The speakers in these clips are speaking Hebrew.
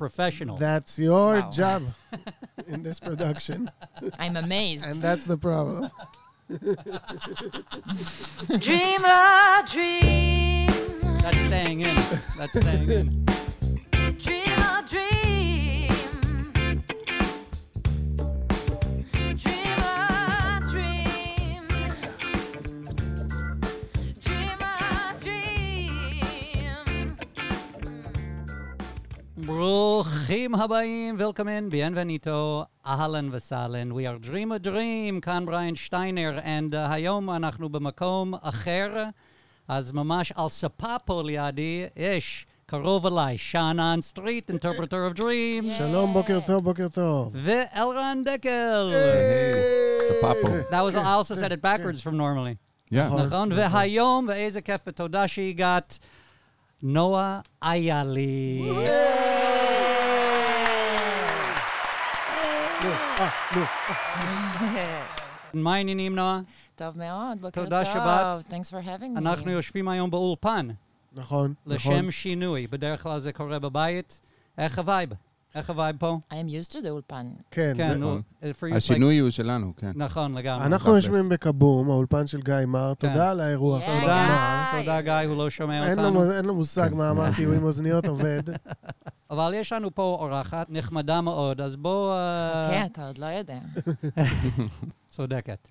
professional. That's your Wow. job in this production, I'm amazed. and that's the problem. Dream a dream. That's staying in. That's staying in. ברוכים הבאים, welcome in, bienvenido, אהלן וסהלן. We are dream a dream, כאן בריין שטיינר, and uh, היום אנחנו במקום אחר, אז ממש על ספה פה לידי יש, קרוב אליי, שאנן סטריט, interpreter of dreams, שלום, בוקר טוב, בוקר טוב. ואלרן דקל. ספאפו. That was, I also said it backwards from normally. Yeah. נכון? והיום, ואיזה כיף ותודה שהגעת, נועה איילי. נו, אה, נו. מה העניינים, נועה? טוב מאוד, בוקר טוב. תודה שבאת. Thanks for having me. אנחנו יושבים היום באולפן, נכון, נכון. לשם שינוי. בדרך כלל זה קורה בבית. איך ה vibe? איך ה vibe פה? I am used to the אולפן. כן, כן, זה- נו. נכון. for you השינוי הוא שלנו, כן. נכון, לגמרי. אנחנו. יושבים בכבום, האולפן של גיא מר, כן. תודה על האירוח. תודה, גיא. תודה גיא, הוא לא שומע אותנו. אין לו מושג כן. מה אמרתי, הוא עם אוזניות עובד. אבל יש לנו פה אורחת נחמדה מאוד, אז בואו... אה, חכה, אתה עוד לא יודע. צודקת.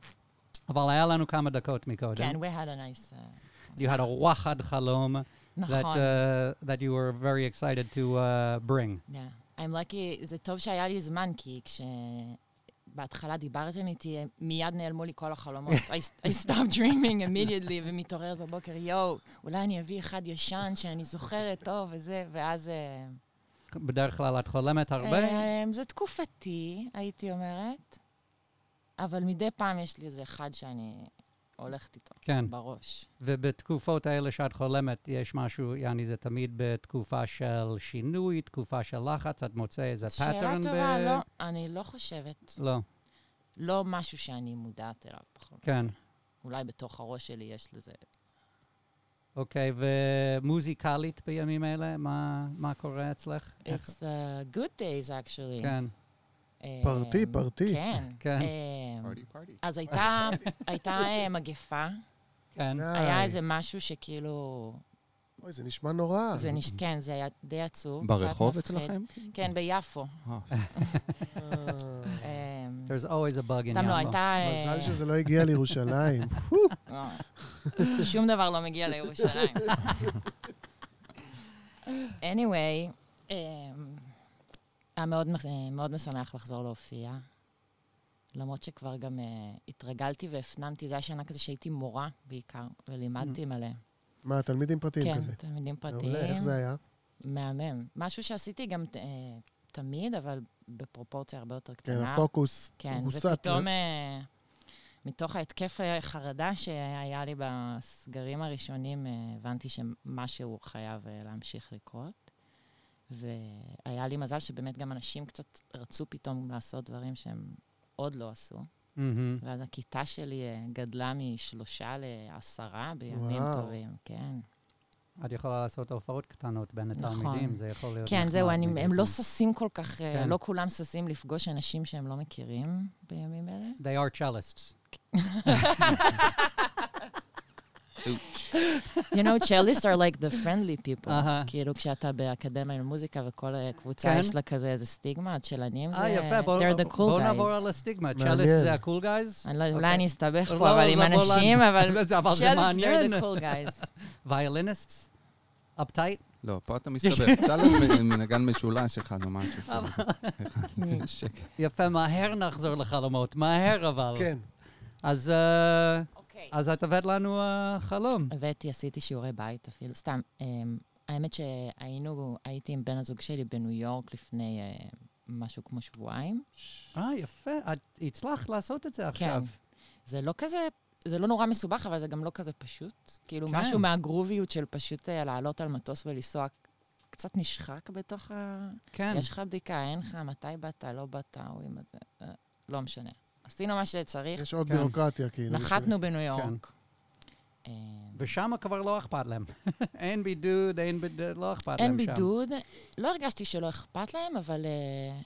אבל היה לנו כמה דקות מקודם. כן, we had a nice... uh, You had a וואחד חלום that, נכון. uh, that you were very excited to uh, bring. Yeah. I'm lucky, זה טוב שהיה לי זמן, כי כשבהתחלה דיברתם איתי, מיד נעלמו לי כל החלומות. I, I stopped dreaming immediately, ומתעוררת בבוקר, יואו, אולי אני אביא אחד ישן שאני זוכרת טוב וזה, ואז... אה, בדרך כלל את חולמת הרבה. אמ, זה תקופתי, הייתי אומרת, אבל מדי פעם יש לי איזה אחד שאני הולכת איתו כן. בראש. ובתקופות האלה שאת חולמת, יש משהו, יעני, זה תמיד בתקופה של שינוי, תקופה של לחץ, את מוצא איזה שאלה pattern טובה, לא, אני לא חושבת. לא, לא משהו שאני מודעת אליו בכל זאת. כן. אולי בתוך הראש שלי יש לזה... אוקיי, ומוזיקלית בימים אלה, מה, מה קורה אצלך? איך- It's uh, good days, actually. כן, פרטי, פרטי. כן. כן. פארטי. אז הייתה, הייתה אה, מגפה, כן. היה איזה משהו שכאילו... אוי, זה נשמע נורא. זה נש... כן, זה היה די עצוב. ברחוב. אצלכם? כן, ביפו. אה, אה, There's always a bug in סתם לא. הייתה... אה, מזל שזה לא הגיע לירושלים. לא. שום דבר לא מגיע לירושלים. anyway, היה מאוד, אה, מאוד משמח לחזור להופיע. למרות שכבר גם אה, התרגלתי והפנמתי, זה היה שנה כזה שהייתי מורה בעיקר, ולימדתי מלא. מה, תלמידים פרטיים כן, כזה? תלמידים פרטיים. מעולה, איך זה היה? מהמם. משהו שעשיתי גם אה, תמיד, אבל בפרופורציה הרבה יותר כן, קטנה. הפוקוס כן, הוסט. ופתאום אה, מתוך ההתקף החרדה שהיה לי בסגרים הראשונים, אה, הבנתי שמשהו חייב אה, להמשיך לקרות. והיה לי מזל שבאמת גם אנשים קצת רצו פתאום לעשות דברים שהם עוד לא עשו. מהמם. ואז הכיתה שלי אה, גדלה משלושה לעשרה בימים וואו. טובים, כן. את יכולה לעשות הופעות קטנות בין נכון. התלמידים, זה יכול להיות כן, זהו, אני. הם לא ששים כל כך, אה, כן. לא כולם ששים לפגוש אנשים שהם לא מכירים בימים אלה. They are cellists. You know, cellists are like the friendly people. אהה. כאילו, כשאתה באקדמיה למוזיקה וכל אה, קבוצה כן. יש לה כזה איזה סטיגמה, צ'לנים זה... אה, יפה, בואו They're the cool בוא נעבור guys. על הסטיגמה. צ'ליסט זה הקול גייז? לא, אולי אוקיי. אני אסתבך לא, פה, אבל עם לא, בוא אנשים, אבל... מעניין. they're the cool guys. ויוליניסטס? אפטייט? לא, פה אתה מסתבך. תשאל מנגן משולש אחד או משהו. יפה, מהר נחזור לחלומות, מהר אבל. כן. אז אה, אוקיי. אז את הבאת לנו אה, חלום. הבאתי, עשיתי שיעורי בית אפילו, סתם. אמ, האמת שהיינו, הייתי עם בן הזוג שלי בניו יורק לפני אה, משהו כמו שבועיים. אה, יפה, את הצלחת לעשות את זה כן. עכשיו. זה לא כזה, זה לא נורא מסובך, אבל זה גם לא כזה פשוט. כאילו, כן. משהו מהגרוביות של פשוט אה, לעלות על מטוס ולנסוע קצת נשחק בתוך ה... כן. יש לך בדיקה, אין לך, מתי באת, לא באת, הוא עם זה, אה, לא משנה. עשינו מה שצריך, יש עוד כן. ביורוקרטיה, כאילו. נחתנו בניו יורק. אה, ושם כבר לא אכפת להם. אין בידוד, אין בידוד, לא אכפת להם אין שם. בידוד. לא הרגשתי שלא אכפת להם, אבל אה,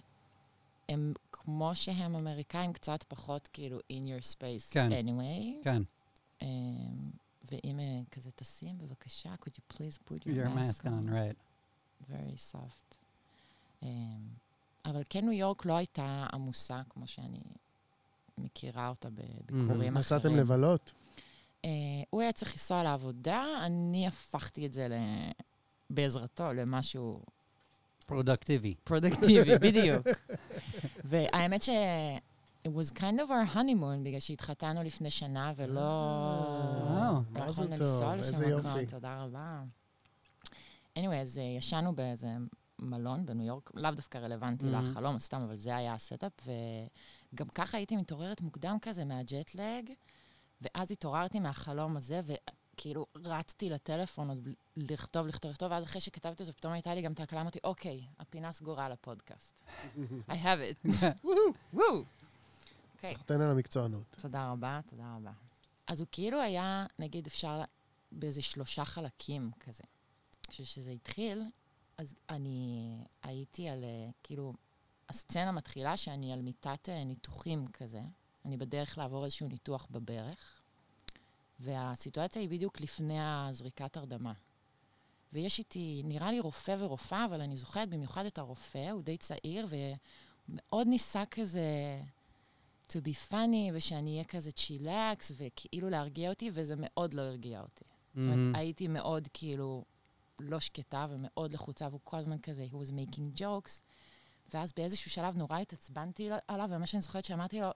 הם, כמו שהם אמריקאים, קצת פחות כאילו in your space כן. anyway. כן, אה, ואם אה, כזה תשים, בבקשה, could you please put your, your mask on, right. very soft. Um, אבל כן, ניו יורק לא הייתה עמוסה כמו שאני מכירה אותה בביקורים אחרים. נסעתם לבלות? Uh, הוא היה צריך לנסוע לעבודה, אני הפכתי את זה ל... בעזרתו למשהו פרודקטיבי. פרודקטיבי, בדיוק. והאמת ש... it was kind of our honeymoon, בגלל שהתחתנו לפני שנה ולא... אה, לא יכולנו טוב, לנסוע לשם איזה מקום, יופי. תודה רבה. anyway, אז אה, ישנו באיזה מלון בניו יורק, לאו דווקא רלוונטי Mhm. לחלום, סתם, אבל זה היה ה setup, וגם ככה הייתי מתעוררת מוקדם כזה מהג'טלג, ואז התעוררתי מהחלום הזה, וכאילו רצתי לטלפון עוד לכתוב, לכתוב, לכתוב, ואז אחרי שכתבתי אותו, פתאום הייתה לי גם את ההקלה, אמרתי, אוקיי, הפינה סגורה לפודקאסט. I have it. וואו. סחטיין על המקצוענות. תודה רבה, תודה רבה. אז הוא כאילו היה, נגיד, אפשר, באיזה שלושה חלקים כזה. כשזה התחיל, אז אני הייתי על, אה, כאילו, הסצנה מתחילה שאני על מיטת אה, ניתוחים כזה. אני בדרך לעבור איזשהו ניתוח בברך, והסיטואציה היא בדיוק לפני הזריקת הרדמה. ויש איתי, נראה לי רופא ורופאה, אבל אני זוכרת במיוחד את הרופא, הוא די צעיר, ומאוד ניסה כזה to be funny, ושאני אהיה כזה צ'ילקס, וכאילו להרגיע אותי, וזה מאוד לא הרגיע אותי. זאת מהמם. אומרת, הייתי מאוד כאילו לא שקטה ומאוד לחוצה, והוא כל הזמן כזה, he was making jokes. ואז באיזשהו שלב נורא התעצבנתי עליו, ומה שאני זוכרת שאמרתי לו,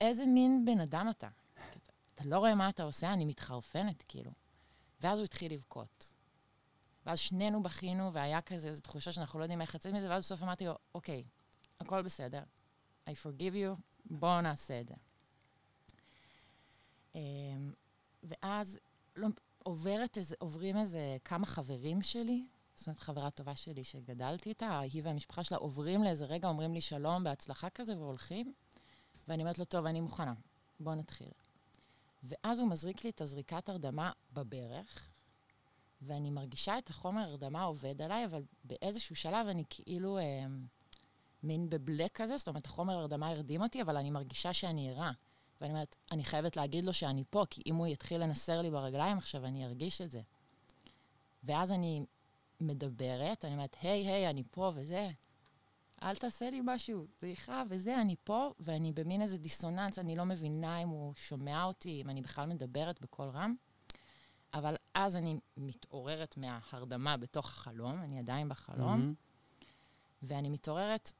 איזה מין בן אדם אתה? אתה, אתה לא רואה מה אתה עושה? אני מתחרפנת, כאילו. ואז הוא התחיל לבכות. ואז שנינו בכינו, והיה כזה איזו תחושה שאנחנו לא יודעים איך לצאת מזה, ואז בסוף אמרתי לו, אוקיי, הכל בסדר. I forgive you, בואו נעשה את זה. אמ, ואז לא, עוברת איזה, עוברים איזה כמה חברים שלי, זאת אומרת, חברה טובה שלי שגדלתי איתה, היא והמשפחה שלה עוברים לאיזה רגע, אומרים לי שלום, בהצלחה כזה, והולכים. ואני אומרת לו, טוב, אני מוכנה, בוא נתחיל. ואז הוא מזריק לי את הזריקת הרדמה בברך, ואני מרגישה את החומר הרדמה עובד עליי, אבל באיזשהו שלב אני כאילו אה, מין בבלק כזה, זאת אומרת, החומר הרדמה הרדים אותי, אבל אני מרגישה שאני ערה. ואני אומרת, אני חייבת להגיד לו שאני פה, כי אם הוא יתחיל לנסר לי ברגליים עכשיו, אני ארגיש את זה. ואז אני מדברת, אני אומרת, היי, היי, אני פה וזה. אל תעשה לי משהו, סליחה, וזה, אני פה, ואני במין איזה דיסוננס, אני לא מבינה אם הוא שומע אותי, אם אני בכלל מדברת בקול רם. אבל אז אני מתעוררת מההרדמה בתוך החלום, אני עדיין בחלום, מהמם. ואני מתעוררת,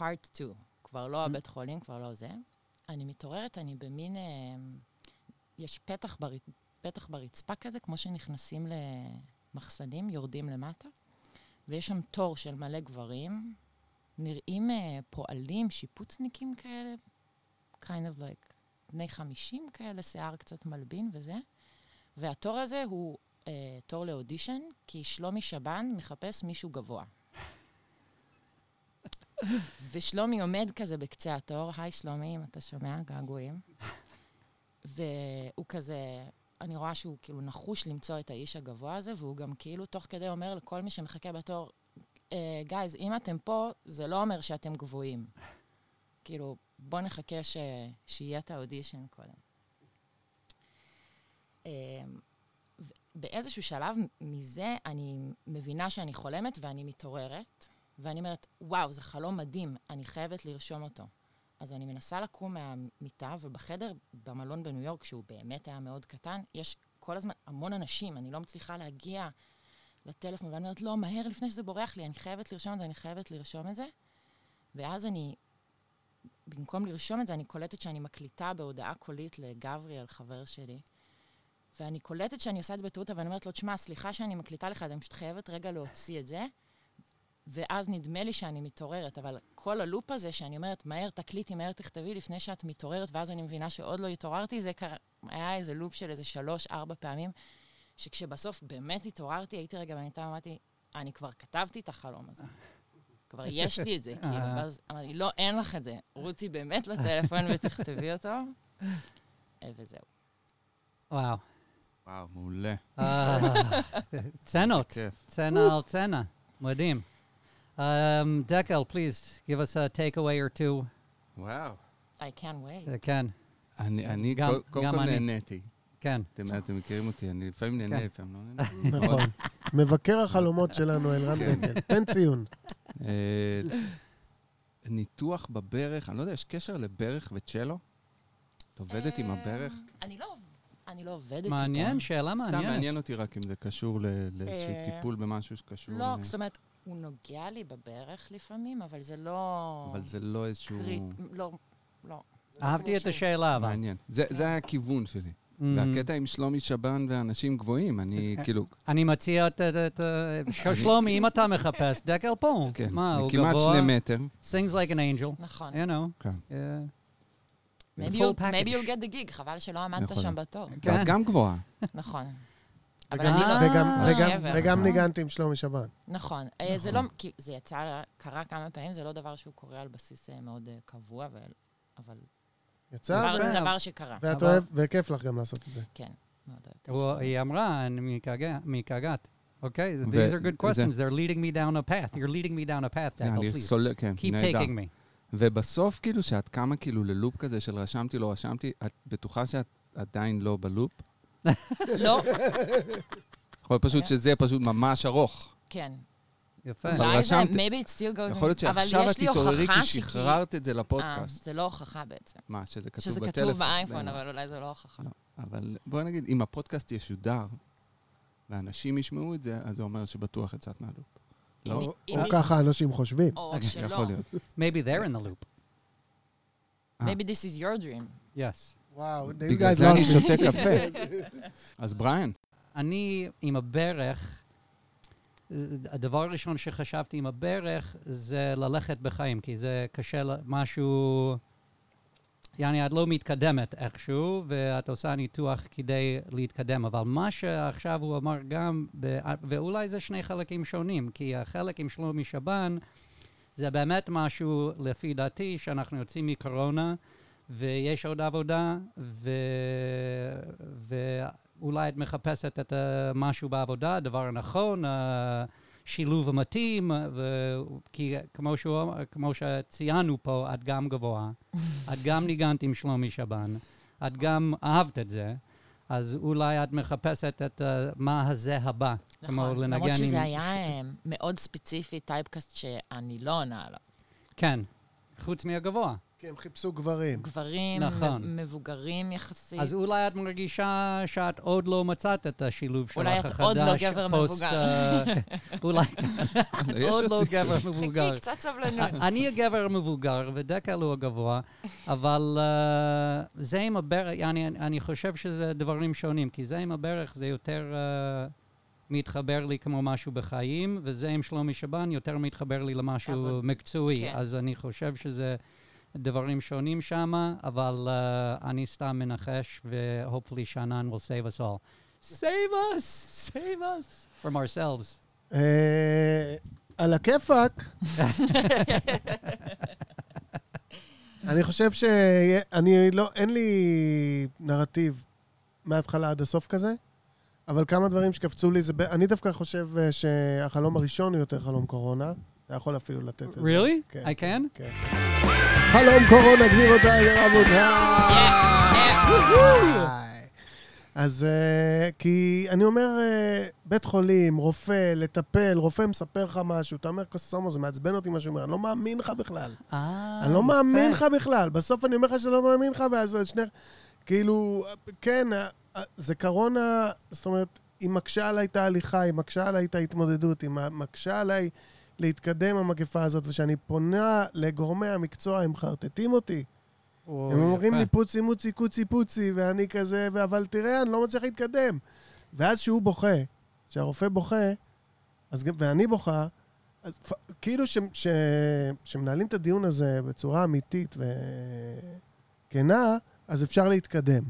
part 2, כבר לא הבית חולים, כבר לא זה. אני מתעוררת, אני במין, אה, יש פתח, בר, פתח ברצפה כזה, כמו שנכנסים למחסנים, יורדים למטה, ויש שם תור של מלא גברים, נראים אה, פועלים, שיפוצניקים כאלה, kind of like בני 50 כאלה, שיער קצת מלבין וזה. והתור הזה הוא אה, תור לאודישן, כי שלומי שבן מחפש מישהו גבוה. ושלומי עומד כזה בקצה התור, היי שלומי, אם אתה שומע, געגועים. והוא כזה, אני רואה שהוא כאילו נחוש למצוא את האיש הגבוה הזה, והוא גם כאילו תוך כדי אומר לכל מי שמחכה בתור, גייז, אם אתם פה, זה לא אומר שאתם גבוהים. כאילו, בואו נחכה ש... שיהיה את האודישן קודם. ו- באיזשהו שלב מזה אני מבינה שאני חולמת ואני מתעוררת, ואני אומרת, וואו, זה חלום מדהים, אני חייבת לרשום אותו. אז אני מנסה לקום מהמיטה, ובחדר במלון בניו יורק, שהוא באמת היה מאוד קטן, יש כל הזמן המון אנשים, אני לא מצליחה להגיע לטלפון, ואני אומרת, לא, מהר, לפני שזה בורח לי, אני חייבת לרשום את זה, אני חייבת לרשום את זה. ואז אני, במקום לרשום את זה, אני קולטת שאני מקליטה בהודעה קולית לגבריאל, חבר שלי, ואני קולטת שאני עושה את זה בטעות, אבל אני אומרת לו, תשמע, סליחה שאני מקליטה לך, אני פשוט חייבת רגע להוציא את זה. ואז נדמה לי שאני מתעוררת, אבל כל הלופ הזה שאני אומרת, מהר תקליטי, מהר תכתבי לפני שאת מתעוררת, ואז אני מבינה שעוד לא התעוררתי, זה קרה, היה איזה לופ של איזה שלוש, ארבע פעמים, שכשבסוף באמת התעוררתי, הייתי רגע במיטה, אמרתי, אני כבר כתבתי את החלום הזה. כבר יש לי את זה, כאילו, ואז אמרתי, לא, אין לך את זה. רוצי באמת לטלפון ותכתבי אותו, וזהו. וואו. וואו, מעולה. אה, צנות. צנע על צנע. מדהים. Um, Dekel, please give us a takeaway or two. וואו. I can't wait. Uh, כן, אני, אני גם- קו- קודם גם כל אני. נהניתי. כן. אתם אתם מכירים אותי, אני לפעמים נהנה, כן. לפעמים לא נהנה. נכון. מבקר החלומות שלנו, אלרן דקל. תן ציון. אה, ניתוח בברך, אני לא יודע, יש קשר לברך וצ'לו? את עובדת עם הברך? אמ, אני לא, אני לא עובדת איתם. מעניין, שאלה סתם מעניינת. מעניין אותי רק אם זה קשור ל- לאיזשהו אה, טיפול במשהו שקשור... לא, ל- זאת אומרת, הוא נוגע לי בברך לפעמים, אבל זה לא... אבל זה לא איזשהו... קריט, לא, לא. אהבתי את השאלה, אבל. מעניין. זה זה היה הכיוון שלי. Mm, והקטע עם שלומי שבן ואנשים גבוהים, אני אז- כאילו, אני מציע את... אה, שלומי, אם אתה מחפש, דקל פה. כן, הוא כמעט? שני מטר. sings like an angel, נכון. you know. כן. Yeah. Maybe you'll- package. maybe you'll get the gig, חבל שלא עמדת יכול שם. בתור. כן. ואת גם גבוהה. נכון. אבל וגם- אני לא... וגם-. ניגנתי עם שלומי שבן. נכון. אה, זה לא... כי זה יצא, קרה כמה פעמים, זה לא דבר שהוא קורה על בסיס אה, מאוד אה, קבוע, אבל יצא, ו- דבר שקרה. ואת אוהב, וכיף לך גם לעשות את זה. כן, מאוד אוהבת. היא אמרה, אני מקגת- מקגת. אוקיי? These are good questions. They're leading me down a path. You're leading me down a path, please. סולל, כן, Keep נהדר. taking me. ובסוף, כאילו, שאת קמה כאילו ללופ כזה של רשמתי, לא רשמתי, את בטוחה שאת עדיין לא בלופ? לא, יכול להיות פשוט שזה פשוט ממש ארוך. כן. יפה. אבל אולי זה, רשמת- maybe it still goes יכול להיות שעכשיו יש את תתעוררי הוכחה כי שחררת את זה אה, לפודקאסט. זה לא הוכחה בעצם. מה, שזה כתוב שזה בטלפון? כתוב באייפון, לא. אבל אולי זה לא הוכחה. לא. אבל בואי נגיד, אם הפודקאסט ישודר, ואנשים ישמעו את זה, אז זה אומר שבטוח יצאת מהלופ. או ככה אנשים חושבים. או אוקיי, שלא. יכול להיות. Maybe they're in the loop. אה. Maybe this is your dream. Yes. וואו, you בגלל guys זה אני. שותה קפה. אז בריאן, אני עם הברך, הדבר הראשון שחשבתי עם הברך זה ללכת בחיים, כי זה קשה, משהו... יעני, את לא מתקדמת איכשהו, ואת עושה ניתוח כדי להתקדם. אבל מה שעכשיו הוא אמר גם, ב- ואולי זה שני חלקים שונים, כי החלק עם שלומי שבן, זה באמת משהו, לפי דעתי, שאנחנו יוצאים מקורונה, ויש עוד עבודה, ו... ואולי את מחפשת את uh, משהו בעבודה, הדבר הנכון, השילוב המתאים, ו... כי כמו, שהוא, כמו שציינו פה, את גם גבוהה, את גם ניגנת עם שלומי שבן, את גם אהבת את זה, אז אולי את מחפשת את uh, מה הזה הבא. כמו נכון. לנגן למרות עם- שזה היה אה, מאוד ספציפי, typecast שאני לא עונה עליו. כן, חוץ מהגבוה. כי הם חיפשו גברים. גברים, נכון. מבוגרים יחסית. אז אולי את מרגישה שאת עוד לא מצאת את השילוב שלך אולי החדש. את עוד לא גבר פוסט, מבוגר. אה, אולי יש עוד לא גבר מבוגר. חכי, קצת סבלנות. אני הגבר המבוגר ודקל הוא הגבוה, אבל אה, זה עם הברך, אני, אני חושב שזה דברים שונים, כי זה עם הברך זה יותר אה, מתחבר לי כמו משהו בחיים, וזה עם שלומי שבן יותר מתחבר לי למשהו מקצועי. כן. אז אני חושב שזה דברים שונים שם, אבל אה, אני סתם מנחש, ו-hopefully שאנן will save us all. Save us! Save us! From ourselves. אה, על הכיפאק. אני חושב ש... אני לא... אין לי נרטיב מההתחלה עד הסוף כזה, אבל כמה דברים שקפצו לי זה... אני דווקא חושב אה, שהחלום הראשון הוא יותר חלום קורונה. אתה יכול אפילו לתת את זה. Really? כן, I can? כן. חלום קורונה, גבירותיי ורבותיי. אז אה, כי אני אומר, אה, בית חולים, רופא, לטפל, רופא מספר לך משהו, אתה אומר, קוסומו, זה מעצבן אותי מה שהוא אומר, אני לא מאמין לך בכלל. אה, אני לא מאמין. לך בכלל. בסוף אני אומר לך שאני לא מאמין לך, ואז שני... כאילו, כן, זה קורונה, זאת אומרת, היא מקשה עליי את ההליכה, היא מקשה עליי את ההתמודדות, היא מקשה עליי להתקדם המגפה הזאת, וכשאני פונה לגורמי המקצוע, הם מחרטטים אותי. או, הם אומרים. לי פוצי מוצי קוצי פוצי, ואני כזה, אבל תראה, אני לא מצליח להתקדם. ואז שהוא בוכה, כשהרופא בוכה, אז ואני בוכה, אז כאילו ש- ש- שמנהלים את הדיון הזה בצורה אמיתית וכנה, אז אפשר להתקדם.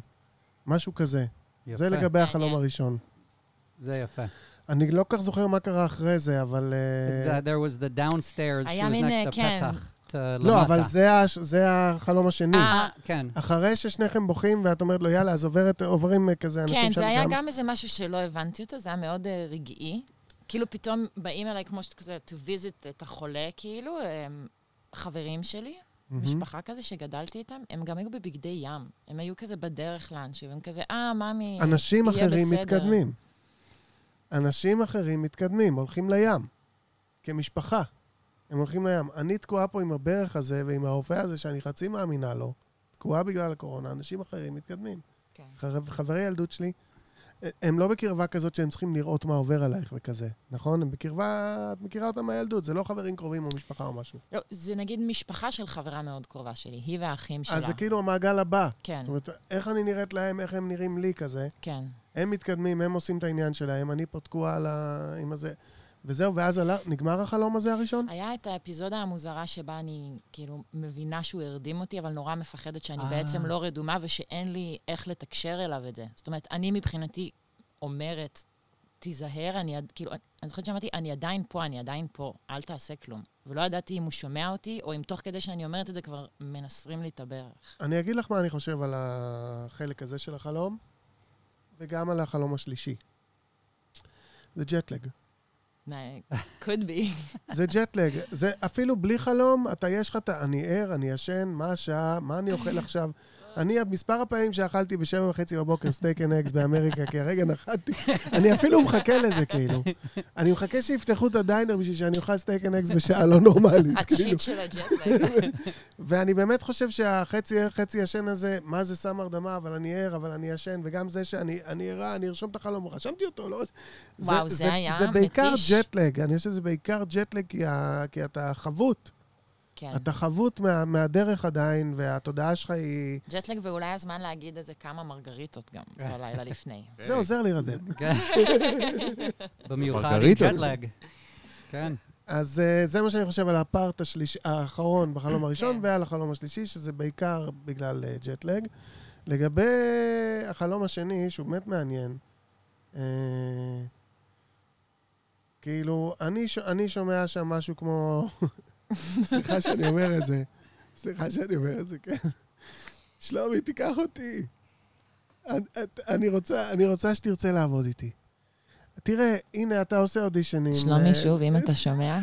משהו כזה. יפה. זה לגבי החלום. הראשון. זה יפה. אני לא כל כך זוכר מה קרה אחרי זה, אבל... אה, there was the downstairs, she היה was מין, next to כן. פתח. אה, למטה. לא, אבל זה הש- זה החלום השני. אה, כן. אחרי ששניכם בוכים ואת אומרת לו, יאללה, אז עוברת, עוברים כזה אנשים כן, שם זה היה גם איזה משהו שלא הבנתי אותו, זה היה מאוד רגעי. כאילו פתאום באים אליי כמו שכזה, to visit את החולה, כאילו, הם חברים שלי, מהמם. משפחה כזה שגדלתי איתם, הם גם היו בבגדי ים. הם היו כזה בדרך לאנשהו, הם כזה, אה, אנשים יהיה אחרים בסדר." מתקדמים. אנשים אחרים מתקדמים, הולכים לים. כמשפחה. הם הולכים לים. אני תקועה פה עם הברך הזה ועם הרופא הזה שאני חצי מאמינה לו. תקועה בגלל הקורונה, אנשים אחרים מתקדמים. כן. חבר- חברי ילדות שלי, הם לא בקרבה כזאת שהם צריכים לראות מה עובר עלייך וכזה, נכון? הם בקרבה, את מכירה אותם מהילדות, זה לא חברים קרובים או משפחה או משהו. לא, זה נגיד משפחה של חברה מאוד קרובה שלי, היא והאחים שלה. אז זה כאילו המעגל הבא. כן, זאת אומרת, איך אני נראית להם, איך הם נראים לי כזה. כן. הם מתקדמים, הם עושים את העניין שלהם, אני פה תקועה על ה... עם הזה. וזהו, ואז עלה, נגמר החלום הזה הראשון? היה את האפיזודה המוזרה שבה אני כאילו מבינה שהוא הרדים אותי, אבל נורא מפחדת שאני אה. בעצם לא רדומה ושאין לי איך לתקשר אליו את זה. זאת אומרת, אני מבחינתי אומרת, תיזהר, אני כאילו, אני זוכרת שאמרתי, אני עדיין פה, אני עדיין פה, אל תעשה כלום. ולא ידעתי אם הוא שומע אותי, או אם תוך כדי שאני אומרת את זה כבר מנסרים לי את הברך. אני אגיד לך מה אני חושב על החלק הזה של החלום, וגם על החלום השלישי. זה ג'טלג. could be. זה ג'טלג. זה אפילו בלי חלום, אתה, יש לך. אני ער, אני ישן, מה השעה, מה אני אוכל עכשיו. אני, מספר הפעמים שאכלתי בשבע וחצי בבוקר steak and eggs באמריקה, כי הרגע נחתתי, אני אפילו מחכה לזה, כאילו. אני מחכה שיפתחו את ה diner בשביל שאני אוכל steak and eggs בשעה לא נורמלית. כאילו. ה cheat של הג'טלג. ואני באמת חושב שהחצי חצי ישן הזה, מה זה שם הרדמה, אבל אני ער, אבל אני ישן, וגם זה שאני אני ערה, אני ארשום את החלום, רשמתי אותו, לא... וואו, זה היה זה בעיקר מתיש. ג'טלג, אני חושב שזה בעיקר ג'טלג כי אתה חבוט. כן. אתה חבוט מה, מהדרך עדיין, והתודעה שלך היא... ג'טלג ואולי הזמן להגיד איזה כמה מרגריטות גם בלילה לפני. זה עוזר להירדם. כן. במיוחד עם. ג'טלג. כן. אז uh, זה מה שאני חושב על הפארט השלישי, האחרון בחלום הראשון, כן. ועל החלום השלישי, שזה בעיקר בגלל uh, ג'טלג. לגבי החלום השני, שהוא באמת מעניין, uh, כאילו, אני, ש- אני שומע שם משהו כמו... סליחה שאני אומר את זה. סליחה שאני אומר את זה, כן. שלומי, תיקח אותי. אני, רוצה, אני רוצה שתרצה לעבוד איתי. תראה, הנה, אתה עושה אודישנים. שלומי, אה, שוב, אם אתה שומע,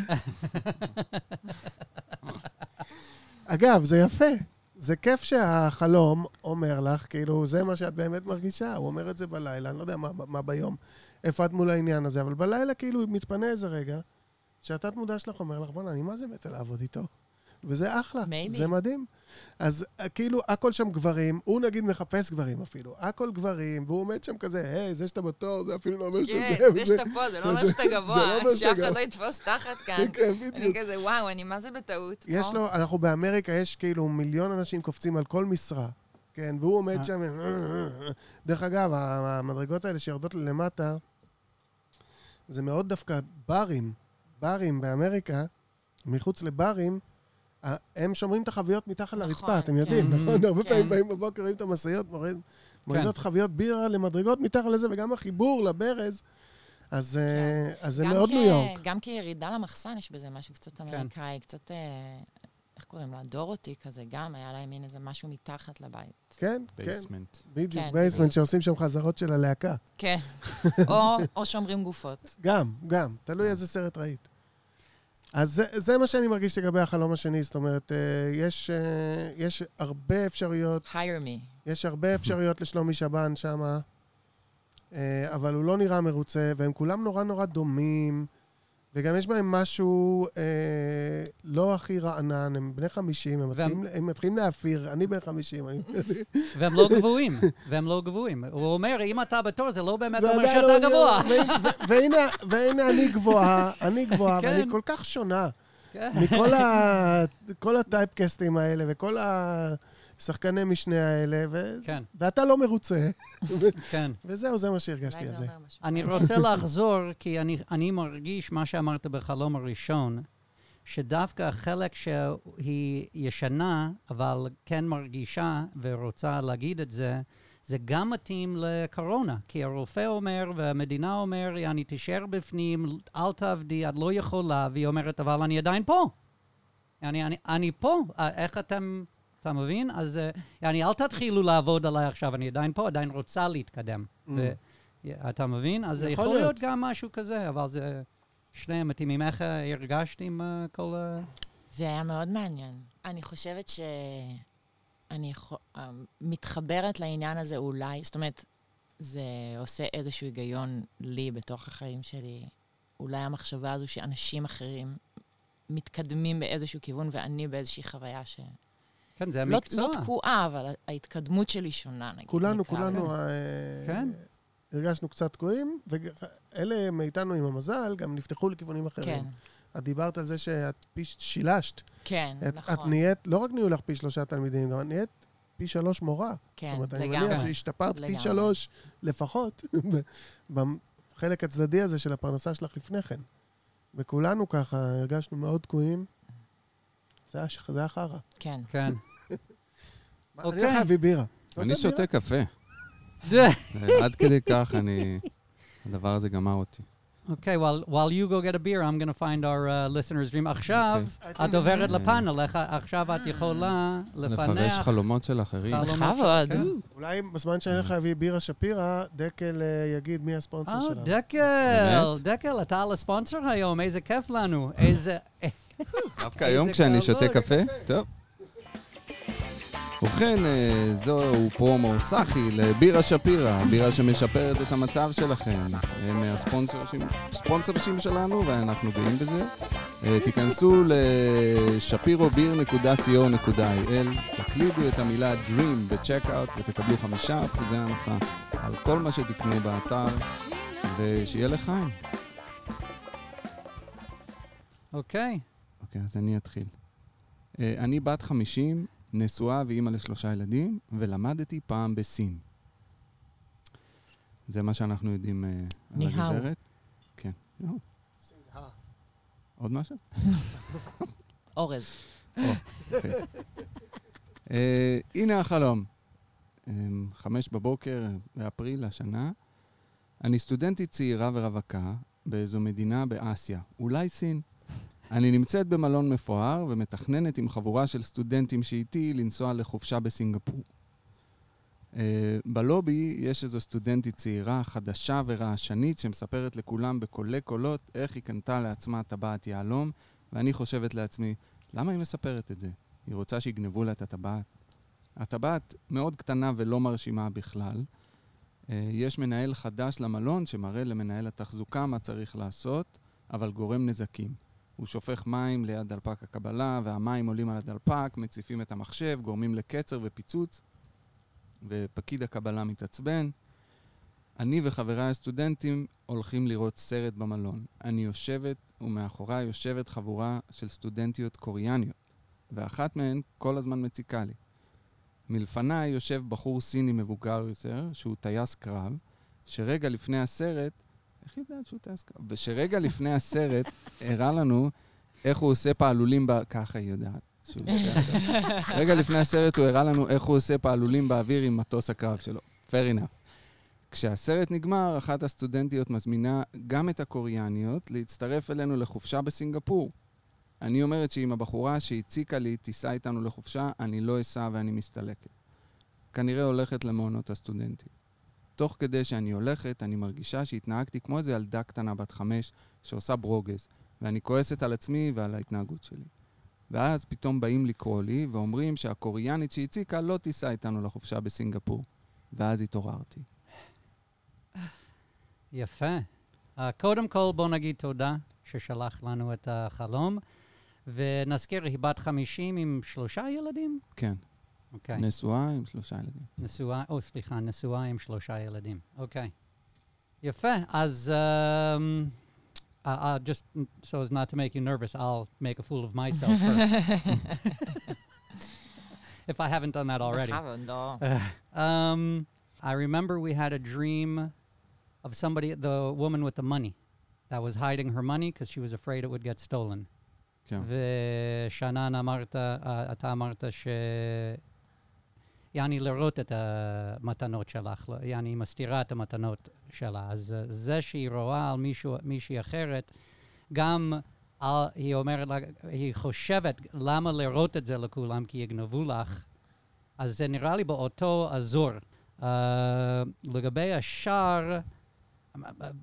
אגב, זה יפה. זה כיף שהחלום אומר לך, כאילו, זה מה שאת באמת מרגישה. הוא אומר את זה בלילה, אני לא יודע מה, מה ביום, איפה את מול העניין הזה, אבל בלילה כאילו מתפנה איזה רגע, שהתת מודע שלך אומר לך, בוא'נה, אני מה זה מתה לעבוד איתו? וזה אחלה, Maybe. זה מדהים. אז אה, כאילו, הכל שם גברים, הוא נגיד מחפש גברים אפילו, הכל גברים, והוא עומד שם כזה, היי, זה שאתה בתור, זה אפילו לא אומר שאתה כן, זה. זה וזה." שאתה פה, זה לא זה- אומר שאתה זה לא גבוה, שאף אחד. לא יתפוס תחת כאן. כן, אני בדיוק. כזה, וואו, אני מה זה בטעות יש? לו, אנחנו באמריקה, יש כאילו מיליון אנשים קופצים על כל משרה, כן, והוא עומד אה. שם... דרך אגב, המדרגות האלה שיורדות למטה, זה מאוד דווקא ברים, ברים באמריקה, מחוץ לברים, הם שומרים את החביות מתחת נכון, לרצפה, אתם כן. יודעים, Mhm. נכון? הרבה כן. פעמים באים בבוקר, רואים את המשאיות, מוריד- מורידות חביות בירה למדרגות מתחת לזה, וגם החיבור לברז, אז אה, אז זה מאוד כ- ניו יורק. גם כירידה למחסן יש בזה משהו כן. קצת אמריקאי, קצת, אה, איך קוראים לה? דורותי כזה, גם היה להם מין איזה משהו מתחת לבית. כן, כן, basement. בדיוק, כן, basement בדיוק. שעושים שם חזרות של הלהקה. כן. או- או שומרים גופות. גם, גם, תלוי איזה סרט ראית. אז זה, זה מה שאני מרגיש לגבי החלום השני, זאת אומרת, אה, יש, אה, יש הרבה אפשרויות, hire me. יש הרבה אפשרויות לשלומי שבן שם, אבל הוא לא נראה מרוצה, והם כולם נורא נורא דומים, וגם יש בהם משהו אה, לא הכי רענן, הם בני 50, הם והם- מתחילים, הם מתחילים להפיר, אני בן 50, אני... והם לא גבוהים, והם לא גבוהים. הוא אומר, אם אתה בתור, זה לא באמת זה אומר שאתה לא- גבוה. והנה, והנה אני גבוהה, אני גבוהה, כן. ואני כל כך שונה. כן. מכל ה... כל הטייפקסטים האלה וכל השחקני משנה האלה, ו... כן. ואתה לא מרוצה. כן. וזהו, זה מה שהרגשתי על זה. אני רוצה לחזור, כי אני, אני מרגיש מה שאמרת בחלום הראשון, שדווקא החלק שהיא ישנה, אבל כן מרגישה ורוצה להגיד את זה, זה גם מתאים לקורונה. כי הרופא אומר והמדינה אומר, יעני, תישאר בפנים, אל תעבדי, את לא יכולה, והיא אומרת, אבל אני עדיין פה. אני, אני, אני פה, אה, איך אתם, אתה מבין? אז אה, יעני, אל תתחילו לעבוד עליי עכשיו, אני עדיין פה, עדיין רוצה להתקדם. Mm. ו- אתה מבין? אז זה יכול יכול להיות להיות. גם משהו כזה, אבל זה... שניהם מתאימים. איך אה, הרגשת עם אה, כל ה... זה היה מאוד מעניין. אני חושבת שאני מתחברת לעניין הזה אולי, זאת אומרת, זה עושה איזשהו היגיון לי בתוך החיים שלי. אולי המחשבה הזו שאנשים אחרים מתקדמים באיזשהו כיוון ואני באיזושהי חוויה ש... כן, זה לא, המקצוע. לא תקועה, אבל ההתקדמות שלי שונה, נגיד. כולנו, נקרא כולנו לזה. אה, כן. הרגשנו קצת תקועים, ואלה מאיתנו עם המזל גם נפתחו לכיוונים אחרים. כן, את דיברת על זה שאת פי ש- שילשת. כן, את, נכון. את נהיית, לא רק נהיו לך פי שלושה תלמידים, גם את נהיית פי שלוש מורה. כן, זאת אומרת, אני לגמרי. מניח שהשתפרת פי לגמרי. שלוש לפחות בחלק הצדדי הזה של הפרנסה שלך לפני כן. וכולנו ככה הרגשנו מאוד תקועים. זה היה ש- זה היה חרא. כן. כן. אוקיי. אני הולך להביא בירה. אני? שותה קפה. אה, עד כדי כך אני... הדבר הזה גמר אותי. Okay, well, while you go get a beer, I'm going to find our uh, listeners' dream. עכשיו, את עוברת אה. לפאנל, עכשיו את יכולה לפרש לפנח. חלומות של אחרים. בכבוד. כן. אולי בזמן שאני הולך להביא בירה שפירא, דקל אה, יגיד מי הספונסר אה, שלנו. דקל? דקל, אתה על הספונסר היום, איזה כיף לנו. איזה... דווקא היום כשאני שותה. קפה? טוב. ובכן, אה, זהו פרומו סאחי לבירה שפירא, בירה שמשפרת את המצב שלכם. הם הספונסרים ספונסרים שלנו, ואנחנו גאים בזה. אה, תיכנסו לשפירוביר.co.il, תקלידו את המילה Dream בצ'קאוט ותקבלו חמישה אחוזי הנחה על כל מה שתקנו באתר, ושיהיה לחיים. אוקיי. אוקיי, אז אני אתחיל. Uh, אני בת 50, נשואה ואימא לשלושה ילדים, ולמדתי פעם בסין. זה מה שאנחנו יודעים uh, על. הגברת. כן. עוד משהו? אורז. uh, הנה החלום. Um, חמש בבוקר באפריל השנה. אני סטודנטית צעירה ורווקה באיזו מדינה באסיה, אולי סין. אני נמצאת במלון מפואר ומתכננת עם חבורה של סטודנטים שאיתי לנסוע לחופשה בסינגפור. Uh, בלובי יש איזו סטודנטית צעירה, חדשה ורעשנית, שמספרת לכולם בקולי קולות איך היא קנתה לעצמה טבעת יהלום, ואני חושבת לעצמי, למה היא מספרת את זה? היא רוצה שיגנבו לה את הטבעת? הטבעת מאוד קטנה ולא מרשימה בכלל. אה, יש מנהל חדש למלון שמראה למנהל התחזוקה מה צריך לעשות, אבל גורם נזקים. הוא שופך מים ליד דלפק הקבלה, והמים עולים על הדלפק, מציפים את המחשב, גורמים לקצר ופיצוץ, ופקיד הקבלה מתעצבן. אני וחבריי הסטודנטים הולכים לראות סרט במלון. אני יושבת, ומאחוריי יושבת חבורה של סטודנטיות קוריאניות, ואחת מהן כל הזמן מציקה לי. מלפניי יושב בחור סיני מבוגר יותר, שהוא טייס קרב, שרגע לפני הסרט, איך יודעת שהוא טייס קרב? ושרגע לפני הסרט הראה לנו איך הוא עושה פעלולים, ב... ככה היא יודעת. רגע לפני הסרט הוא הראה לנו איך הוא עושה פעלולים באוויר עם מטוס הקרב שלו. fair enough. כשהסרט נגמר, אחת הסטודנטיות מזמינה גם את הקוריאניות להצטרף אלינו לחופשה בסינגפור. אני אומרת שאם הבחורה שהציקה לי תיסע איתנו לחופשה, אני לא אסע ואני מסתלקת. כנראה הולכת למעונות הסטודנטים. תוך כדי שאני הולכת, אני מרגישה שהתנהגתי כמו איזו ילדה קטנה בת חמש שעושה ברוגז, ואני כועסת על עצמי ועל ההתנהגות שלי. ואז פתאום באים לקרוא לי ואומרים שהקוריאנית שהציקה לא תיסע איתנו לחופשה בסינגפור. ואז התעוררתי. יפה. Uh, קודם כל, בוא נגיד תודה ששלח לנו את החלום, ונזכיר, היא בת 50 עם שלושה ילדים? כן, אוקיי. נשואה עם שלושה ילדים. נשואה, או סליחה, נשואה עם שלושה ילדים. אוקיי. יפה, אז... Um, I, I'll just, so as not to make you nervous, I'll make a fool of myself first, if I haven't done that already. בכבוד, לא. Um, I remember we had a dream of somebody, the woman with the money, that was hiding her money because she was afraid it would get stolen. כן. ושנן אמרת, אה, אתה אמרת ש... יעני לראות את המתנות שלך, לא- יעני מסתירה את המתנות שלה. אז אה, זה שהיא רואה על מישהו, מישהי אחרת, גם על- היא אומרת, היא חושבת למה לראות את זה לכולם, כי יגנבו לך. אז זה נראה לי באותו אזור. Uh, לגבי השאר,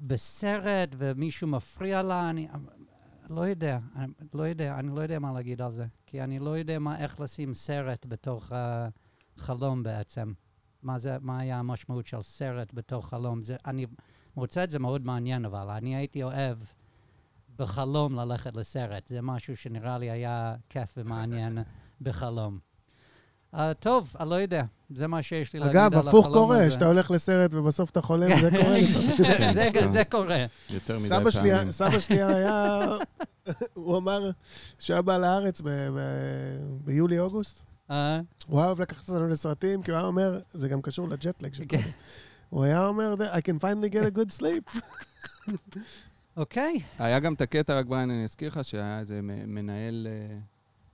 בסרט ומישהו מפריע לה, אני לא יודע, אני לא יודע, אני לא יודע מה להגיד על זה. כי אני לא יודע מה, איך לשים סרט בתוך החלום בעצם. מה זה, מה היה המשמעות של סרט בתוך חלום. זה, אני מוצא את זה מאוד מעניין, אבל אני הייתי אוהב בחלום ללכת לסרט. זה משהו שנראה לי היה כיף ומעניין בחלום. Uh, טוב, אני לא יודע, זה מה שיש לי להגיד על אגב, החלום הפוך קורה, הזה. שאתה הולך לסרט ובסוף אתה חולם, זה קורה לפעמים. כן, זה, כן. זה קורה. יותר מדי סבא שלי, פעמים. סבא שלי היה, הוא אמר שהוא היה בא לארץ ב- ב- ביולי-אוגוסט. אה? הוא היה אוהב לקחת אותנו לסרטים, כי הוא היה אומר, זה גם קשור לג'טלג של כן. קודם. הוא היה אומר, I can finally get a good sleep. אוקיי. היה גם את הקטע, רק בריין, אני אזכיר לך, שהיה איזה מנהל... אה,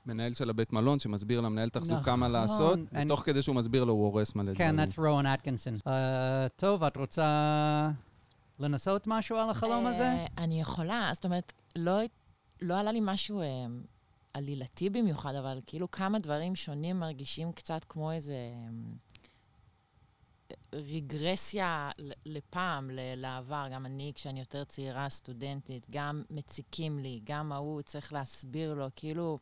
מנהל של הבית מלון שמסביר למנהל תחזוקה מה נכון, לעשות, אני- ותוך כדי שהוא מסביר לו הוא הורס מלא כן, דברים. that's רואן אטקינסון. Uh, טוב, את רוצה לנסות משהו על החלום הזה? אה, אני יכולה, זאת אומרת, לא, לא עלה לי משהו אה, עלילתי במיוחד, אבל כאילו כמה דברים שונים מרגישים קצת כמו איזה אה, רגרסיה לפעם, לעבר. גם אני, כשאני יותר צעירה, סטודנטית, גם מציקים לי, גם ההוא צריך להסביר לו, כאילו...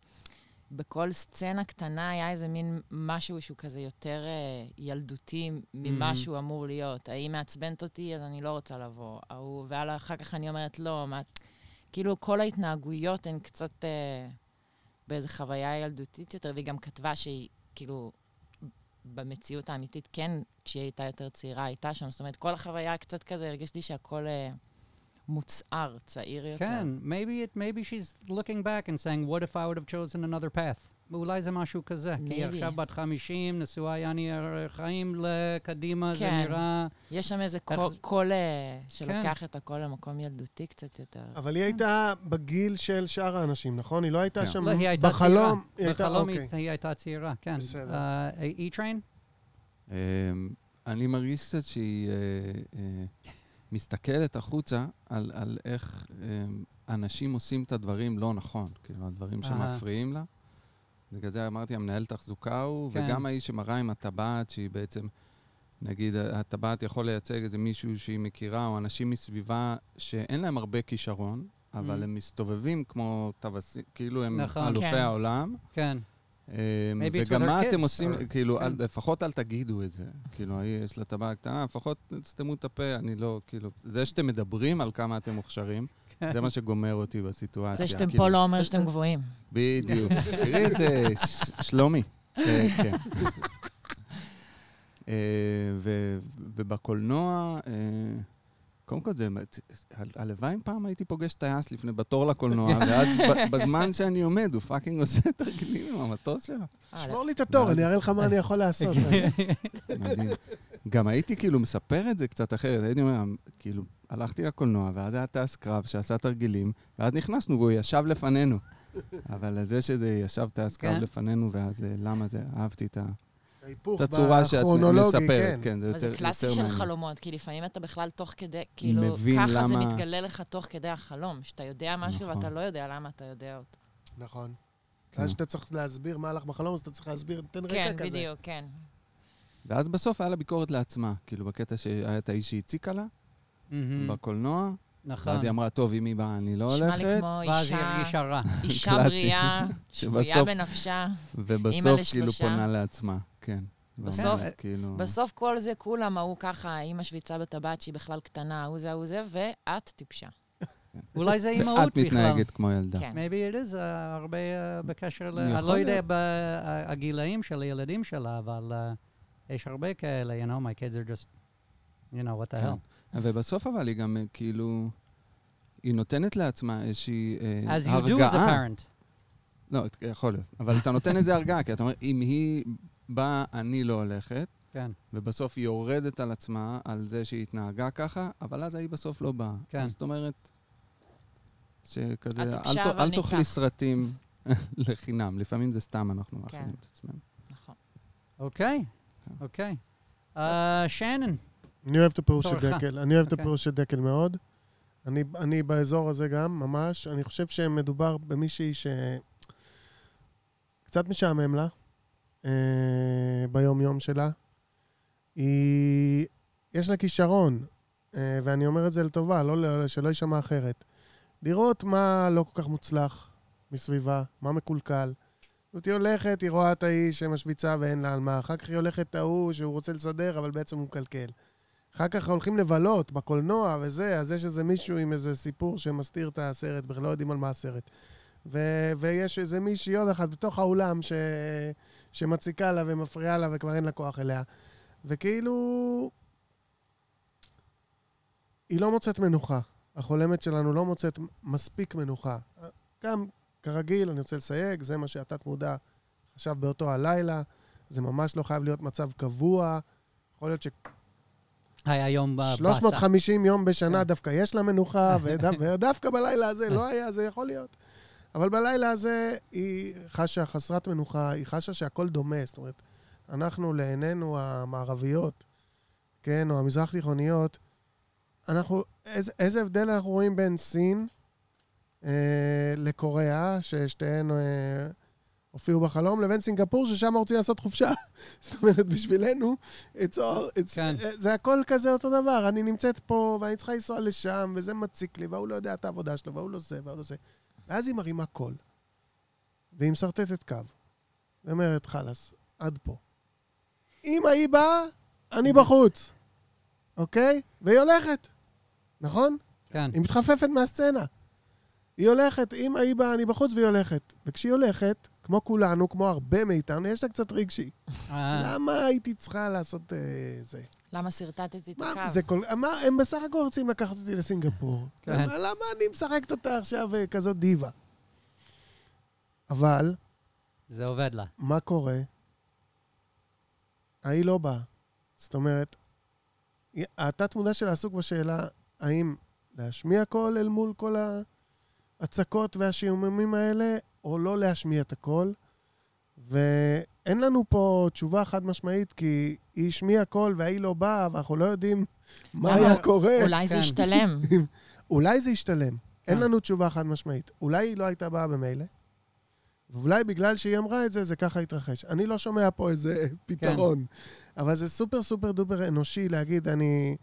בכל סצנה קטנה היה איזה מין משהו שהוא כזה יותר אה, ילדותי ממה Mhm. שהוא אמור להיות. ההיא מעצבנת אותי, אז אני לא רוצה לבוא. ההוא, ואחר כך אני אומרת, לא, מה... כאילו, כל ההתנהגויות הן קצת אה, באיזו חוויה ילדותית יותר, והיא גם כתבה שהיא, כאילו, במציאות האמיתית, כן, כשהיא הייתה יותר צעירה, הייתה שם. זאת אומרת, כל החוויה קצת כזה, הרגשתי שהכל אה, מוצער, צעיר יותר. כן, maybe, it, maybe she's looking back and saying, what if I would have chosen another path? אולי זה משהו כזה. כי היא Maybe. עכשיו בת 50, נשואה יעני חיים לקדימה, זה כן. נראה... יש שם איזה קול, זה- קול אה, שלוקח את הכל למקום ילדותי קצת יותר. אבל היא הייתה בגיל של שאר האנשים, נכון? היא לא הייתה כן. שם לא, היא הייתה בחלום. צעירה. היא הייתה, בחלום אוקיי. היא- הייתה צעירה, כן. בסדר. אה, E-Train? אמ, אני מרגיש קצת שהיא אה, אה, מסתכלת החוצה על, על איך אמ, אנשים עושים את הדברים לא נכון, כאילו, הדברים. שמפריעים לה. בגלל זה אמרתי, המנהל תחזוקה הוא, כן. וגם האיש שמראה עם הטבעת, שהיא בעצם, נגיד, הטבעת יכול לייצג איזה מישהו שהיא מכירה, או אנשים מסביבה שאין להם הרבה כישרון, אבל Mm. הם מסתובבים כמו טווסים, כאילו הם נכון. אלופי כן. העולם. כן. it's וגם מה אתם עושים, or- כאילו, כן. אל- לפחות אל תגידו את זה. כאילו, ההיא יש לה טבעת קטנה, לפחות תסתמו את הפה, אני לא, כאילו, זה שאתם מדברים על כמה אתם מוכשרים, זה מה שגומר אותי בסיטואציה. זה שאתם כאילו, פה לא אומר שאתם גבוהים. בדיוק. תראי את זה, שלומי. אה, כן. אה, ובקולנוע, אה, קודם כל זה, הלוואי אם פעם הייתי פוגש טייס לפני, בתור לקולנוע, ואז בזמן שאני עומד, הוא fucking עושה תרגילים עם המטוס שלו. אה, שמור לי את התור, אני אראה לך מה אני יכול לעשות. מדהים. גם הייתי כאילו מספר את זה קצת אחרת, הייתי אומר, כאילו, הלכתי לקולנוע, ואז היה טייס קרב שעשה תרגילים, ואז נכנסנו והוא ישב לפנינו. אבל זה שזה ישב טייס קרב כן. לפנינו, ואז אה, למה זה, אהבתי את ה- את הצורה שאת מספרת, כן. כן, זה אבל יותר זה קלאסי יותר של מעניין. חלומות, כי לפעמים אתה בכלל תוך כדי, כאילו, ככה זה למה- מתגלה לך תוך כדי החלום, שאתה יודע משהו נכון. ואתה לא יודע למה אתה יודע אותו. נכון. כן. ואז כשאתה צריך להסביר מה הלך בחלום, אז אתה צריך להסביר, תן רקע כן, כזה. בדיוק, כן. ואז בסוף היה לה ביקורת לעצמה, כאילו בקטע שהיה את האיש שהציקה לה. בקולנוע, נכון. ואז היא אמרה, טוב, אם היא באה, אני לא נשמע לי הולכת, כמו ואז היא אישה, הרגישה רע. אישה. בריאה, שבויה בנפשה. ובסוף כאילו. פונה לעצמה, כן. בסוף- כאילו... בסוף כל זה כולם, ההוא ככה, אימא שוויצה בטבעת שהיא בכלל קטנה, ההוא זה, ההוא זה, ואת טיפשה. אולי זה אימהות את בכלל. מתנהגת כמו ילדה. כן. maybe it is uh, הרבה uh, בקשר ל... אני לא יודע. בגילאים של הילדים שלה, אבל uh, יש הרבה כאלה, you know, my kids are just, you know, what the כן. hell. ובסוף אבל היא גם אה, כאילו... היא נותנת לעצמה איזושהי אה, As you do as a הרגעה. parent. לא, יכול להיות. אבל אתה נותן איזה הרגעה, כי אתה אומר, אם היא באה, אני לא הולכת, כן, ובסוף היא יורדת על עצמה, על זה שהיא התנהגה ככה, אבל אז היא בסוף לא באה. כן. זאת אומרת, שכזה, אל, ת- אל תאכלי. סרטים לחינם. לפעמים זה סתם אנחנו מאכילים כן. את עצמנו. נכון. אוקיי, כן. אוקיי. Uh, שנן, אני אוהב את הפירוש של. דקל, אני אוהב את אוקיי. הפירוש של דקל מאוד. אני, אני באזור הזה גם, ממש. אני חושב שמדובר במישהי ש... קצת משעמם לה אה, ביום-יום שלה. היא... יש לה כישרון, אה, ואני אומר את זה לטובה, לא, שלא יישמע אחרת. לראות מה לא כל כך מוצלח מסביבה, מה מקולקל. זאת היא הולכת, היא רואה את האיש שמשוויצה ואין לה על מה. אחר כך היא הולכת את ההוא שהוא רוצה לסדר, אבל בעצם הוא מקלקל. אחר כך הולכים לבלות בקולנוע וזה, אז יש איזה מישהו עם איזה סיפור שמסתיר את הסרט, בכלל לא יודעים על מה הסרט. ו- ויש איזה מישהי עוד אחת בתוך האולם ש- שמציקה לה ומפריעה לה וכבר אין לה כוח אליה. וכאילו... היא לא מוצאת מנוחה. החולמת שלנו לא מוצאת מספיק מנוחה. גם, כרגיל, אני רוצה לסייג, זה מה שהתת מודע חשב באותו הלילה. זה ממש לא חייב להיות מצב קבוע. יכול להיות היה יום באסה. ש-350 יום בשנה כן. דווקא יש לה מנוחה, ודו- ודווקא בלילה הזה לא היה, זה יכול להיות. אבל בלילה הזה היא חשה חסרת מנוחה, היא חשה שהכל דומה. זאת אומרת, אנחנו לעינינו המערביות, כן, או המזרח תיכוניות, אנחנו, איזה, איזה הבדל אנחנו רואים בין סין אה, לקוריאה, ששתיהן אה, הופיעו בחלום, לבין סינגפור, ששם רוצים לעשות חופשה. זאת אומרת, בשבילנו, it's all, it's, כן. אה, זה הכל כזה אותו דבר. אני נמצאת פה, ואני צריכה לנסוע לשם, וזה מציק לי, והוא לא יודע את העבודה שלו, והוא לא זה, והוא לא זה. ואז היא מרימה קול, והיא משרטטת קו, ואומרת, חלאס, עד פה. אם ההיא באה, אני בחוץ, אוקיי? והיא הולכת, נכון? כן. היא מתחפפת מהסצנה. היא הולכת, אם ההיא באה, אני בחוץ, והיא הולכת. וכשהיא הולכת, כמו כולנו, כמו הרבה מאיתנו, יש לה קצת רגשי. אה, למה הייתי צריכה לעשות אה, זה? למה שרטטתי את הקו? זה כל... מה, הם בסך הכל רוצים לקחת אותי לסינגפור. כן. למה, למה אני משחקת אותה עכשיו אה, כזאת דיבה? אבל, זה עובד לה. מה קורה? ההיא לא באה. זאת אומרת, התת-מודע שלה עסוק בשאלה האם להשמיע קול אל מול כל ההצקות והשיימינגים האלה, או לא להשמיע את הקול. ואין לנו פה תשובה חד משמעית, כי היא השמיעה קול וההיא לא באה, ואנחנו לא יודעים מה? היה קורה. אולי זה כן. ישתלם. אולי זה ישתלם. אין כן. לנו תשובה חד משמעית. אולי היא לא הייתה באה במילא, ואולי בגלל שהיא אמרה את זה, זה ככה התרחש. אני לא שומע פה איזה פתרון, אבל זה סופר סופר דופר אנושי להגיד, אני...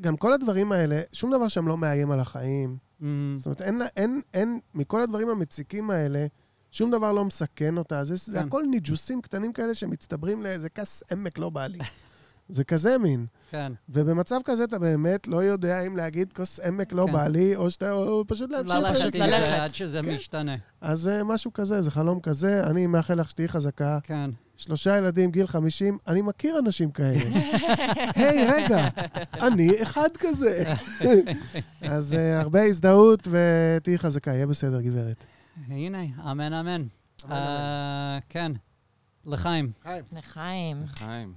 גם כל הדברים האלה, שום דבר שם לא מאיים על החיים. Mm, זאת אומרת, אין, אין, אין, מכל הדברים המציקים האלה, שום דבר לא מסכן אותה. זה, זה כן. הכל ניג'וסים קטנים כאלה שמצטברים לאיזה כס עמק לא בא לי. זה כזה מין. כן. ובמצב כזה אתה באמת לא יודע אם להגיד כוס עמק לא כן. בא לי, או שאתה או פשוט להמשיך ללכת. ללכת. זה עד שזה כן. משתנה. אז אה, משהו כזה, זה חלום כזה. אני מאחל לך שתהיי חזקה. כן. שלושה ילדים, גיל 50, אני מכיר אנשים כאלה. היי, רגע, אני אחד כזה. אז אה, הרבה הזדהות ותהיי חזקה, יהיה בסדר, גברת. הנה, אמן, אמן. אה, כן. לחיים. חיים. לחיים. חיים.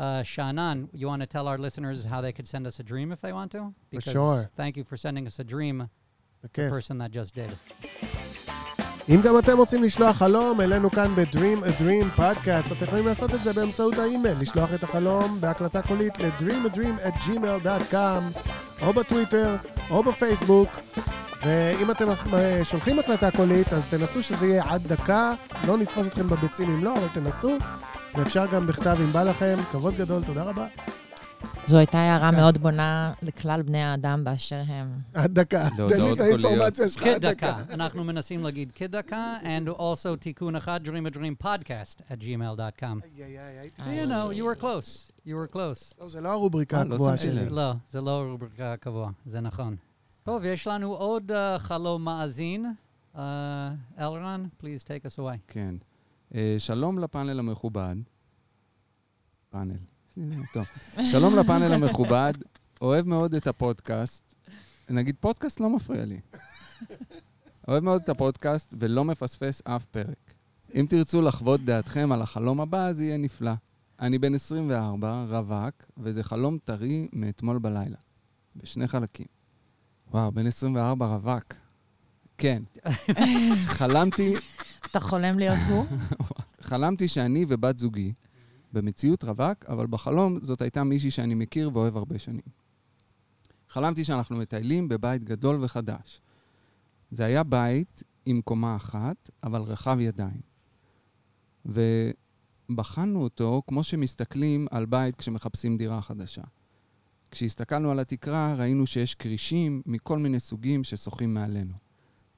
Uh, Shannon, you want to tell our listeners how they could send us a dream if they want to? sure. Thank you for sending us a dream, the בכיף. person that just did. אם גם אתם רוצים לשלוח חלום אלינו כאן ב-Dream a Dream Podcast, אתם יכולים לעשות את זה באמצעות האימייל, לשלוח את החלום בהקלטה קולית ל-dreamadream at gmail.com, או בטוויטר, או בפייסבוק. ואם אתם אה, שולחים הקלטה קולית, אז תנסו שזה יהיה עד דקה, לא נתפוס אתכם בביצים אם לא, אבל תנסו. ואפשר גם בכתב אם בא לכם. כבוד גדול, תודה רבה. זו הייתה הערה כן. מאוד בונה לכלל בני האדם באשר הם. עד דקה. תן לי את האינפורמציה שלך עד. דקה. אנחנו מנסים להגיד כדקה, and also תיקון אחד, dream a dream podcast at gmail.com. You know, you were close. You were close. לא, זה לא הרובריקה אה, לא הקבועה שלי. לא, זה לא רובריקה קבוע, זה נכון. טוב, יש לנו עוד uh, חלום מאזין. Uh, אלרן, please take us away. כן. אה, שלום לפאנל המכובד. פאנל. טוב. שלום לפאנל המכובד, אוהב מאוד את הפודקאסט. נגיד, פודקאסט לא מפריע לי. אוהב מאוד את הפודקאסט ולא מפספס אף פרק. אם תרצו לחוות דעתכם על החלום הבא, זה יהיה נפלא. אני בן 24, רווק, וזה חלום טרי מאתמול בלילה. בשני חלקים. וואו, בן 24 רווק. כן. חלמתי אתה חולם להיות הוא? חלמתי שאני ובת זוגי במציאות רווק, אבל בחלום זאת הייתה מישהי שאני מכיר ואוהב הרבה שנים. חלמתי שאנחנו מטיילים בבית גדול וחדש. זה היה בית עם קומה אחת, אבל רחב ידיים. ובחנו אותו כמו שמסתכלים על בית כשמחפשים דירה חדשה. כשהסתכלנו על התקרה, ראינו שיש כרישים מכל מיני סוגים ששוחים מעלינו.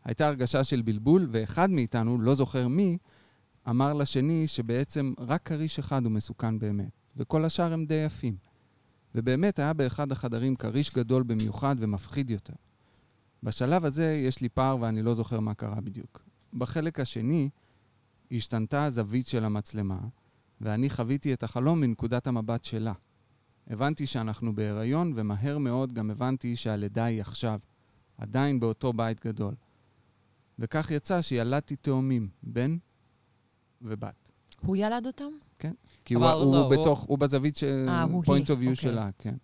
הייתה הרגשה של בלבול, ואחד מאיתנו, לא זוכר מי, אמר לשני שבעצם רק כריש אחד הוא מסוכן באמת, וכל השאר הם די יפים. ובאמת היה באחד החדרים כריש גדול במיוחד ומפחיד יותר. בשלב הזה יש לי פער ואני לא זוכר מה קרה בדיוק. בחלק השני השתנתה הזווית של המצלמה, ואני חוויתי את החלום מנקודת המבט שלה. הבנתי שאנחנו בהיריון, ומהר מאוד גם הבנתי שהלידה היא עכשיו, עדיין באותו בית גדול. וכך יצא שילדתי תאומים, בן ובת. הוא ילד אותם? כי הוא, לא, הוא הוא- בתוך, הוא בזווית ש... הוא point היא, of view אוקיי. שלה, כן.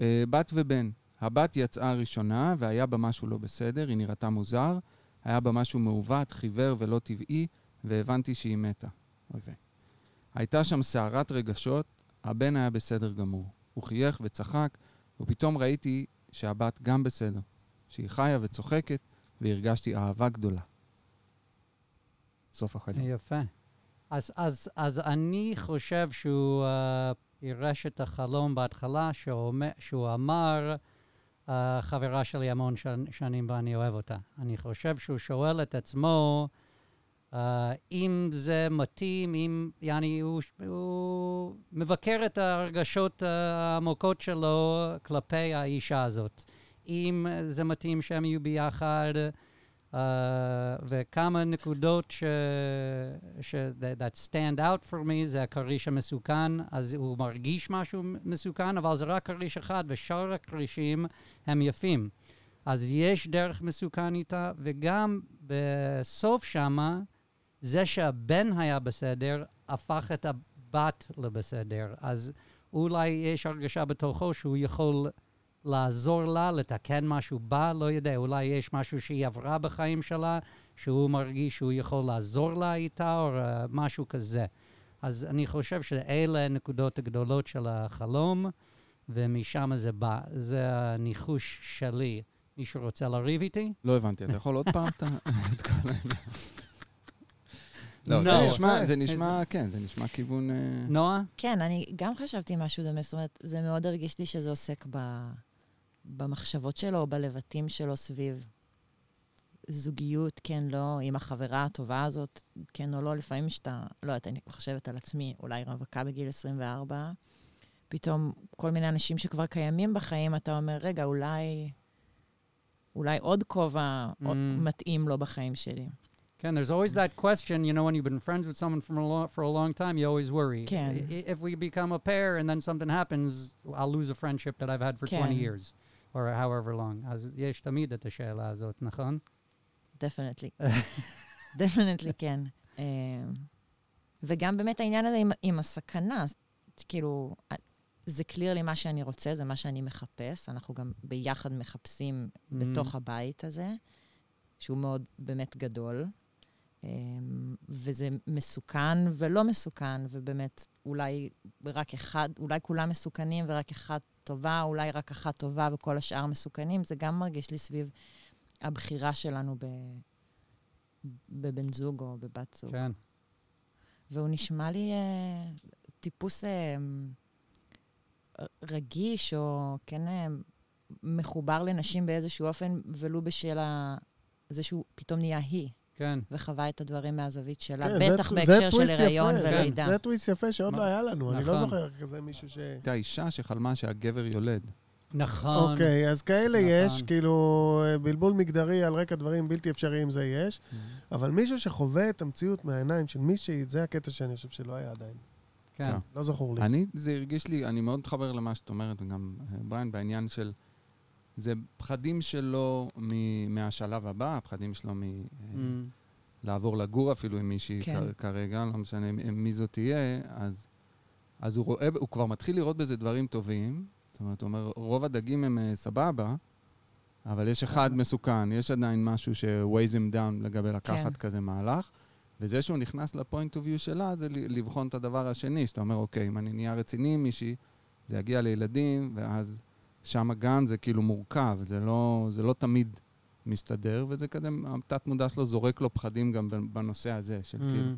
אה, בת ובן. הבת יצאה ראשונה, והיה בה משהו לא בסדר, היא נראתה מוזר, היה בה משהו מעוות, חיוור ולא טבעי, והבנתי שהיא מתה. אוי ויי. הייתה שם סערת רגשות, הבן היה בסדר גמור. הוא חייך וצחק, ופתאום ראיתי שהבת גם בסדר, שהיא חיה וצוחקת, והרגשתי אהבה גדולה. סוף החלום. יפה. אז, אז, אז אני חושב שהוא uh, פירש את החלום בהתחלה, שהוא, שהוא אמר, uh, חברה שלי המון שנ, שנים ואני אוהב אותה. אני חושב שהוא שואל את עצמו, uh, אם זה מתאים, אם, יעני, הוא, הוא מבקר את הרגשות העמוקות שלו כלפי האישה הזאת. אם זה מתאים שהם יהיו ביחד, uh, וכמה נקודות ש... ש... that stand out for me זה הכריש המסוכן, אז הוא מרגיש משהו מסוכן, אבל זה רק כריש אחד, ושאר הכרישים הם יפים. אז יש דרך מסוכן איתה, וגם בסוף שמה, זה שהבן היה בסדר, הפך את הבת לבסדר. אז אולי יש הרגשה בתוכו שהוא יכול לעזור לה, לתקן משהו בה, לא יודע, אולי יש משהו שהיא עברה בחיים שלה, שהוא מרגיש שהוא יכול לעזור לה איתה, או uh, משהו כזה. אז אני חושב שאלה הנקודות הגדולות של החלום, ומשם זה בא. זה הניחוש שלי. מישהו רוצה לריב איתי? לא הבנתי, אתה יכול עוד פעם את כל העניין? לא, זה. נשמע. זה נשמע, כן, זה נשמע כיוון... אה, נועה? כן, אני גם חשבתי משהו דומה, זאת אומרת, זה מאוד הרגיש לי שזה עוסק ב, במחשבות שלו, בלבטים שלו סביב זוגיות, כן, לא, עם החברה הטובה הזאת, כן או לא, לפעמים שאתה, לא יודעת, אני חושבת על עצמי, אולי רווקה בגיל 24, פתאום כל מיני אנשים שכבר קיימים בחיים, אתה אומר, רגע, אולי, אולי עוד כובע Mm. מתאים לו בחיים שלי. כן, there's always that question, you know, when you've been friends with someone from a lo- for a long time, you always worry. I- If we become a pair and then something happens, I'll lose a friendship that I've had for 20 כן. years, or however long. אז יש תמיד את השאלה הזאת, נכון? definitely. definitely, כן. אמ, וגם באמת העניין הזה עם, עם הסכנה, כאילו, א- זה clear לי מה שאני רוצה, זה מה שאני מחפש. אנחנו גם ביחד מחפשים Mm. בתוך הבית הזה, שהוא מאוד באמת גדול. אמ, וזה מסוכן ולא מסוכן, ובאמת, אולי רק אחד, אולי כולם מסוכנים ורק אחת טובה, אולי רק אחת טובה וכל השאר מסוכנים, זה גם מרגיש לי סביב הבחירה שלנו ב... בבן זוג או בבת זוג. כן. והוא נשמע לי אה, טיפוס אה, רגיש, או כן אה, מחובר לנשים באיזשהו אופן, ולו בשל ה... זה שהוא פתאום נהיה היא, כן. וחווה את הדברים מהזווית שלה, כן, זה בטח טו- בהקשר זה של הריון ולידה. זה טוויסט יפה שעוד מה? לא היה לנו, אני לא נכון. זוכר כזה מישהו ש... הייתה אישה שחלמה שהגבר יולד. נכון. אוקיי, אז כאלה נכון. יש, כאילו, אה, בלבול מגדרי על רקע דברים בלתי אפשריים זה יש, אבל מישהו שחווה את המציאות מהעיניים של מישהי, זה הקטע שאני חושב שלא היה עדיין. כן. כן. לא זכור לי. אני, זה הרגיש לי, אני מאוד מתחבר למה שאת אומרת, וגם אה, בריין, בעניין של... זה פחדים שלו מ- מהשלב הבא, הפחדים שלו מ... אה, Mm. לעבור לגור אפילו עם מישהי כן. כ- כרגע, לא משנה מי זאת תהיה, אז, אז הוא רואה, הוא כבר מתחיל לראות בזה דברים טובים. זאת אומרת, הוא אומר, רוב הדגים הם אה, סבבה, אבל יש אחד מסוכן, יש עדיין משהו ש-weighs him down לגבי לקחת כן. כזה מהלך. וזה שהוא נכנס לפוינט אוף ויו שלה, זה לבחון את הדבר השני, שאתה אומר, אוקיי, אם אני נהיה רציני עם מישהי, זה יגיע לילדים, ואז שם גם זה כאילו מורכב, זה לא, זה לא תמיד מסתדר, וזה כזה, התת-מודע שלו זורק לו פחדים גם בנושא הזה, של Mm. כאילו,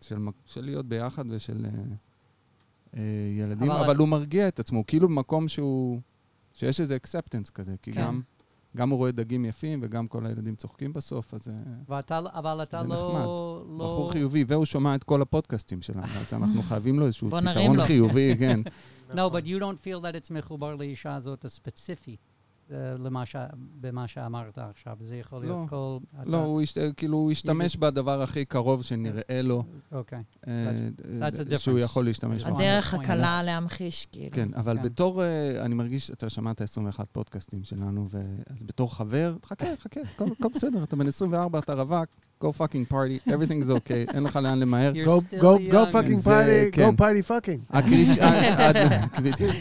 של, של להיות ביחד ושל אה, אה, ילדים, אבל- אבל, הוא מרגיע את עצמו, כאילו במקום שהוא, שיש איזה אקספטנס כזה, כי כן. גם, גם הוא רואה דגים יפים וגם כל הילדים צוחקים בסוף, אז... אה, ואתה, אבל אתה זה לא... נחמד. לא... בחור חיובי, והוא שומע את כל הפודקאסטים שלנו, אז אנחנו חייבים לו איזשהו פתרון. חיובי, כן. No, נכון. but you don't feel that it's מחובר לאישה הזאת הספציפית, אה, למה ש... במה שאמרת עכשיו. זה יכול להיות לא. כל... לא, הוא השת- כאילו, הוא השתמש בדבר הכי קרוב שנראה לו, אוקיי. אה, that's a אה, שהוא. יכול להשתמש. בו. הדרך. הקלה להמחיש, כאילו. כן, אבל כן. בתור, אני מרגיש, אתה שמעת 21 פודקאסטים שלנו, אז בתור חבר, חכה, חכה, הכל בסדר, אתה בן 24, אתה רווק, go fucking party, everything is okay, אין לך לאן למהר. You're Go, still go, go young. fucking party, כן. go party fucking. הקריש... ה- הד- בדיוק.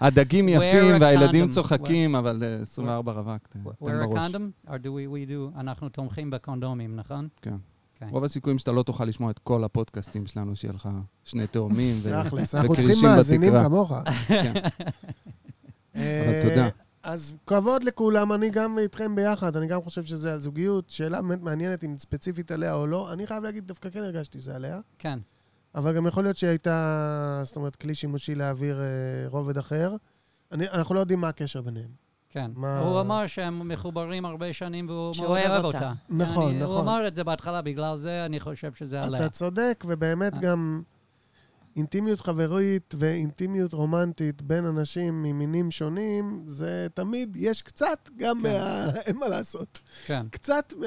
הדגים Wear יפים והילדים. צוחקים, אבל אה, 24 רווק, ת- Wear תן a בראש. condom? Or do we, we do, אנחנו תומכים בקונדומים, נכון? כן. כן. רוב הסיכויים שאתה לא תוכל לשמוע את כל הפודקאסטים שלנו, שיהיה לך שני תאומים. ו- תכלס, אנחנו צריכים מאזינים בתקרה. כמוך. כן. אה, תודה. אז כבוד לכולם, אני גם איתכם ביחד, אני גם חושב שזה על זוגיות. שאלה באמת מעניינת אם ספציפית עליה או לא. אני חייב להגיד, דווקא כן הרגשתי שזה עליה. כן. אבל גם יכול להיות שהייתה, זאת אומרת, כלי שימושי להעביר אה, רובד אחר. אני, אנחנו לא יודעים מה הקשר ביניהם. כן. מה- הוא אמר שהם מחוברים הרבה שנים והוא מאוד אוהב אותה. אותה. נכון, אני- הוא נכון. אמר את זה בהתחלה, בגלל זה אני חושב שזה עליה. אתה צודק, ובאמת אה. גם אינטימיות חברית ואינטימיות רומנטית בין אנשים ממינים שונים, זה תמיד, יש קצת גם כן. מה... אין מה לעשות. כן. קצת מה...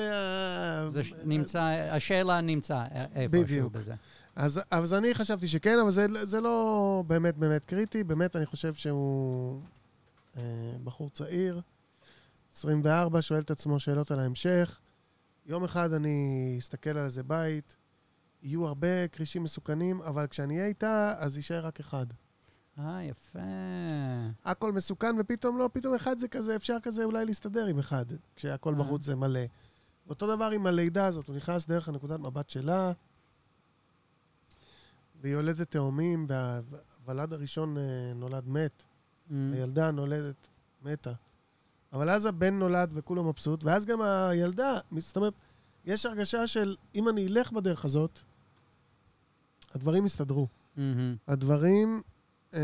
זה ש- נמצא, השאלה נמצא איפשהו בדיוק. בזה. אז, אז אני חשבתי שכן, אבל זה, זה לא באמת באמת קריטי. באמת, אני חושב שהוא אה, בחור צעיר, 24, שואל את עצמו שאלות על ההמשך. יום אחד אני אסתכל על איזה בית, יהיו הרבה כרישים מסוכנים, אבל כשאני אהיה איתה, אז יישאר רק אחד. אה, יפה. הכל מסוכן, ופתאום לא, פתאום אחד זה כזה, אפשר כזה אולי להסתדר עם אחד, כשהכל אה. בחוץ זה מלא. אותו דבר עם הלידה הזאת, הוא נכנס דרך הנקודת מבט שלה, והיא יולדת תאומים, והוולד הראשון אה, נולד מת, Mm. הילדה נולדת מתה. אבל אז הבן נולד וכולו מבסוט, ואז גם הילדה, זאת אומרת, יש הרגשה של אם אני אלך בדרך הזאת, הדברים יסתדרו. מהמם. הדברים, אה,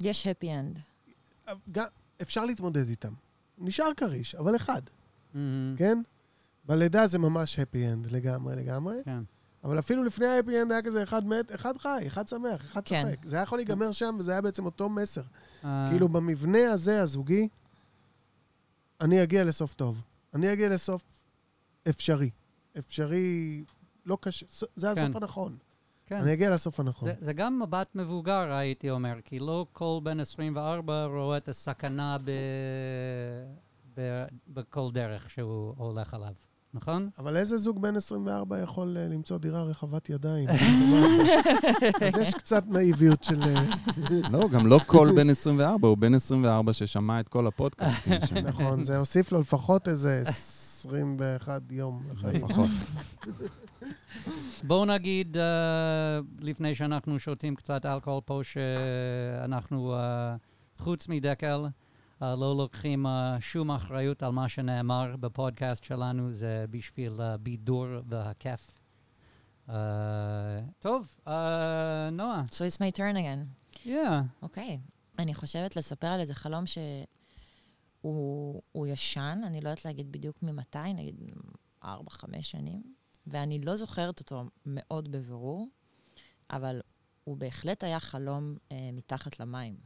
יש happy end. גם, אפשר להתמודד איתם. נשאר כריש, אבל אחד, מהמם. כן? בלידה זה ממש happy end לגמרי לגמרי, כן. אבל אפילו לפני ה-happy end היה כזה אחד מת, אחד חי, אחד שמח, אחד כן. צוחק. זה היה יכול להיגמר שם, וזה היה בעצם אותו מסר. אה, כאילו, במבנה הזה, הזוגי, אני אגיע לסוף טוב. אני אגיע לסוף אפשרי. אפשרי, לא קשה, זה כן. הסוף הנכון. כן. אני אגיע לסוף הנכון. זה, זה גם מבט מבוגר, הייתי אומר, כי לא כל בן 24 רואה את הסכנה ב, ב, בכל דרך שהוא הולך עליו, נכון? אבל איזה זוג בן 24 יכול אה, למצוא דירה רחבת ידיים? אז יש קצת נאיביות של... אה, לא, גם לא כל בן 24, הוא בן 24 ששמע את כל הפודקאסטים שם. נכון, זה הוסיף לו לפחות איזה 21 יום לחיים. לפחות. בואו נגיד, אה, לפני שאנחנו שותים קצת אלכוהול פה, שאנחנו, אה, חוץ מדקל, אה, לא לוקחים אה, שום אחריות על מה שנאמר בפודקאסט שלנו, זה בשביל הבידור והכיף. אה, טוב, אה, נועה, So it's my turn again. yeah. אוקיי. אני חושבת לספר על איזה חלום שהוא הוא ישן, אני לא יודעת להגיד בדיוק ממתי, נגיד ארבע, חמש שנים, ואני לא זוכרת אותו מאוד בבירור, אבל הוא בהחלט היה חלום אה, מתחת למים.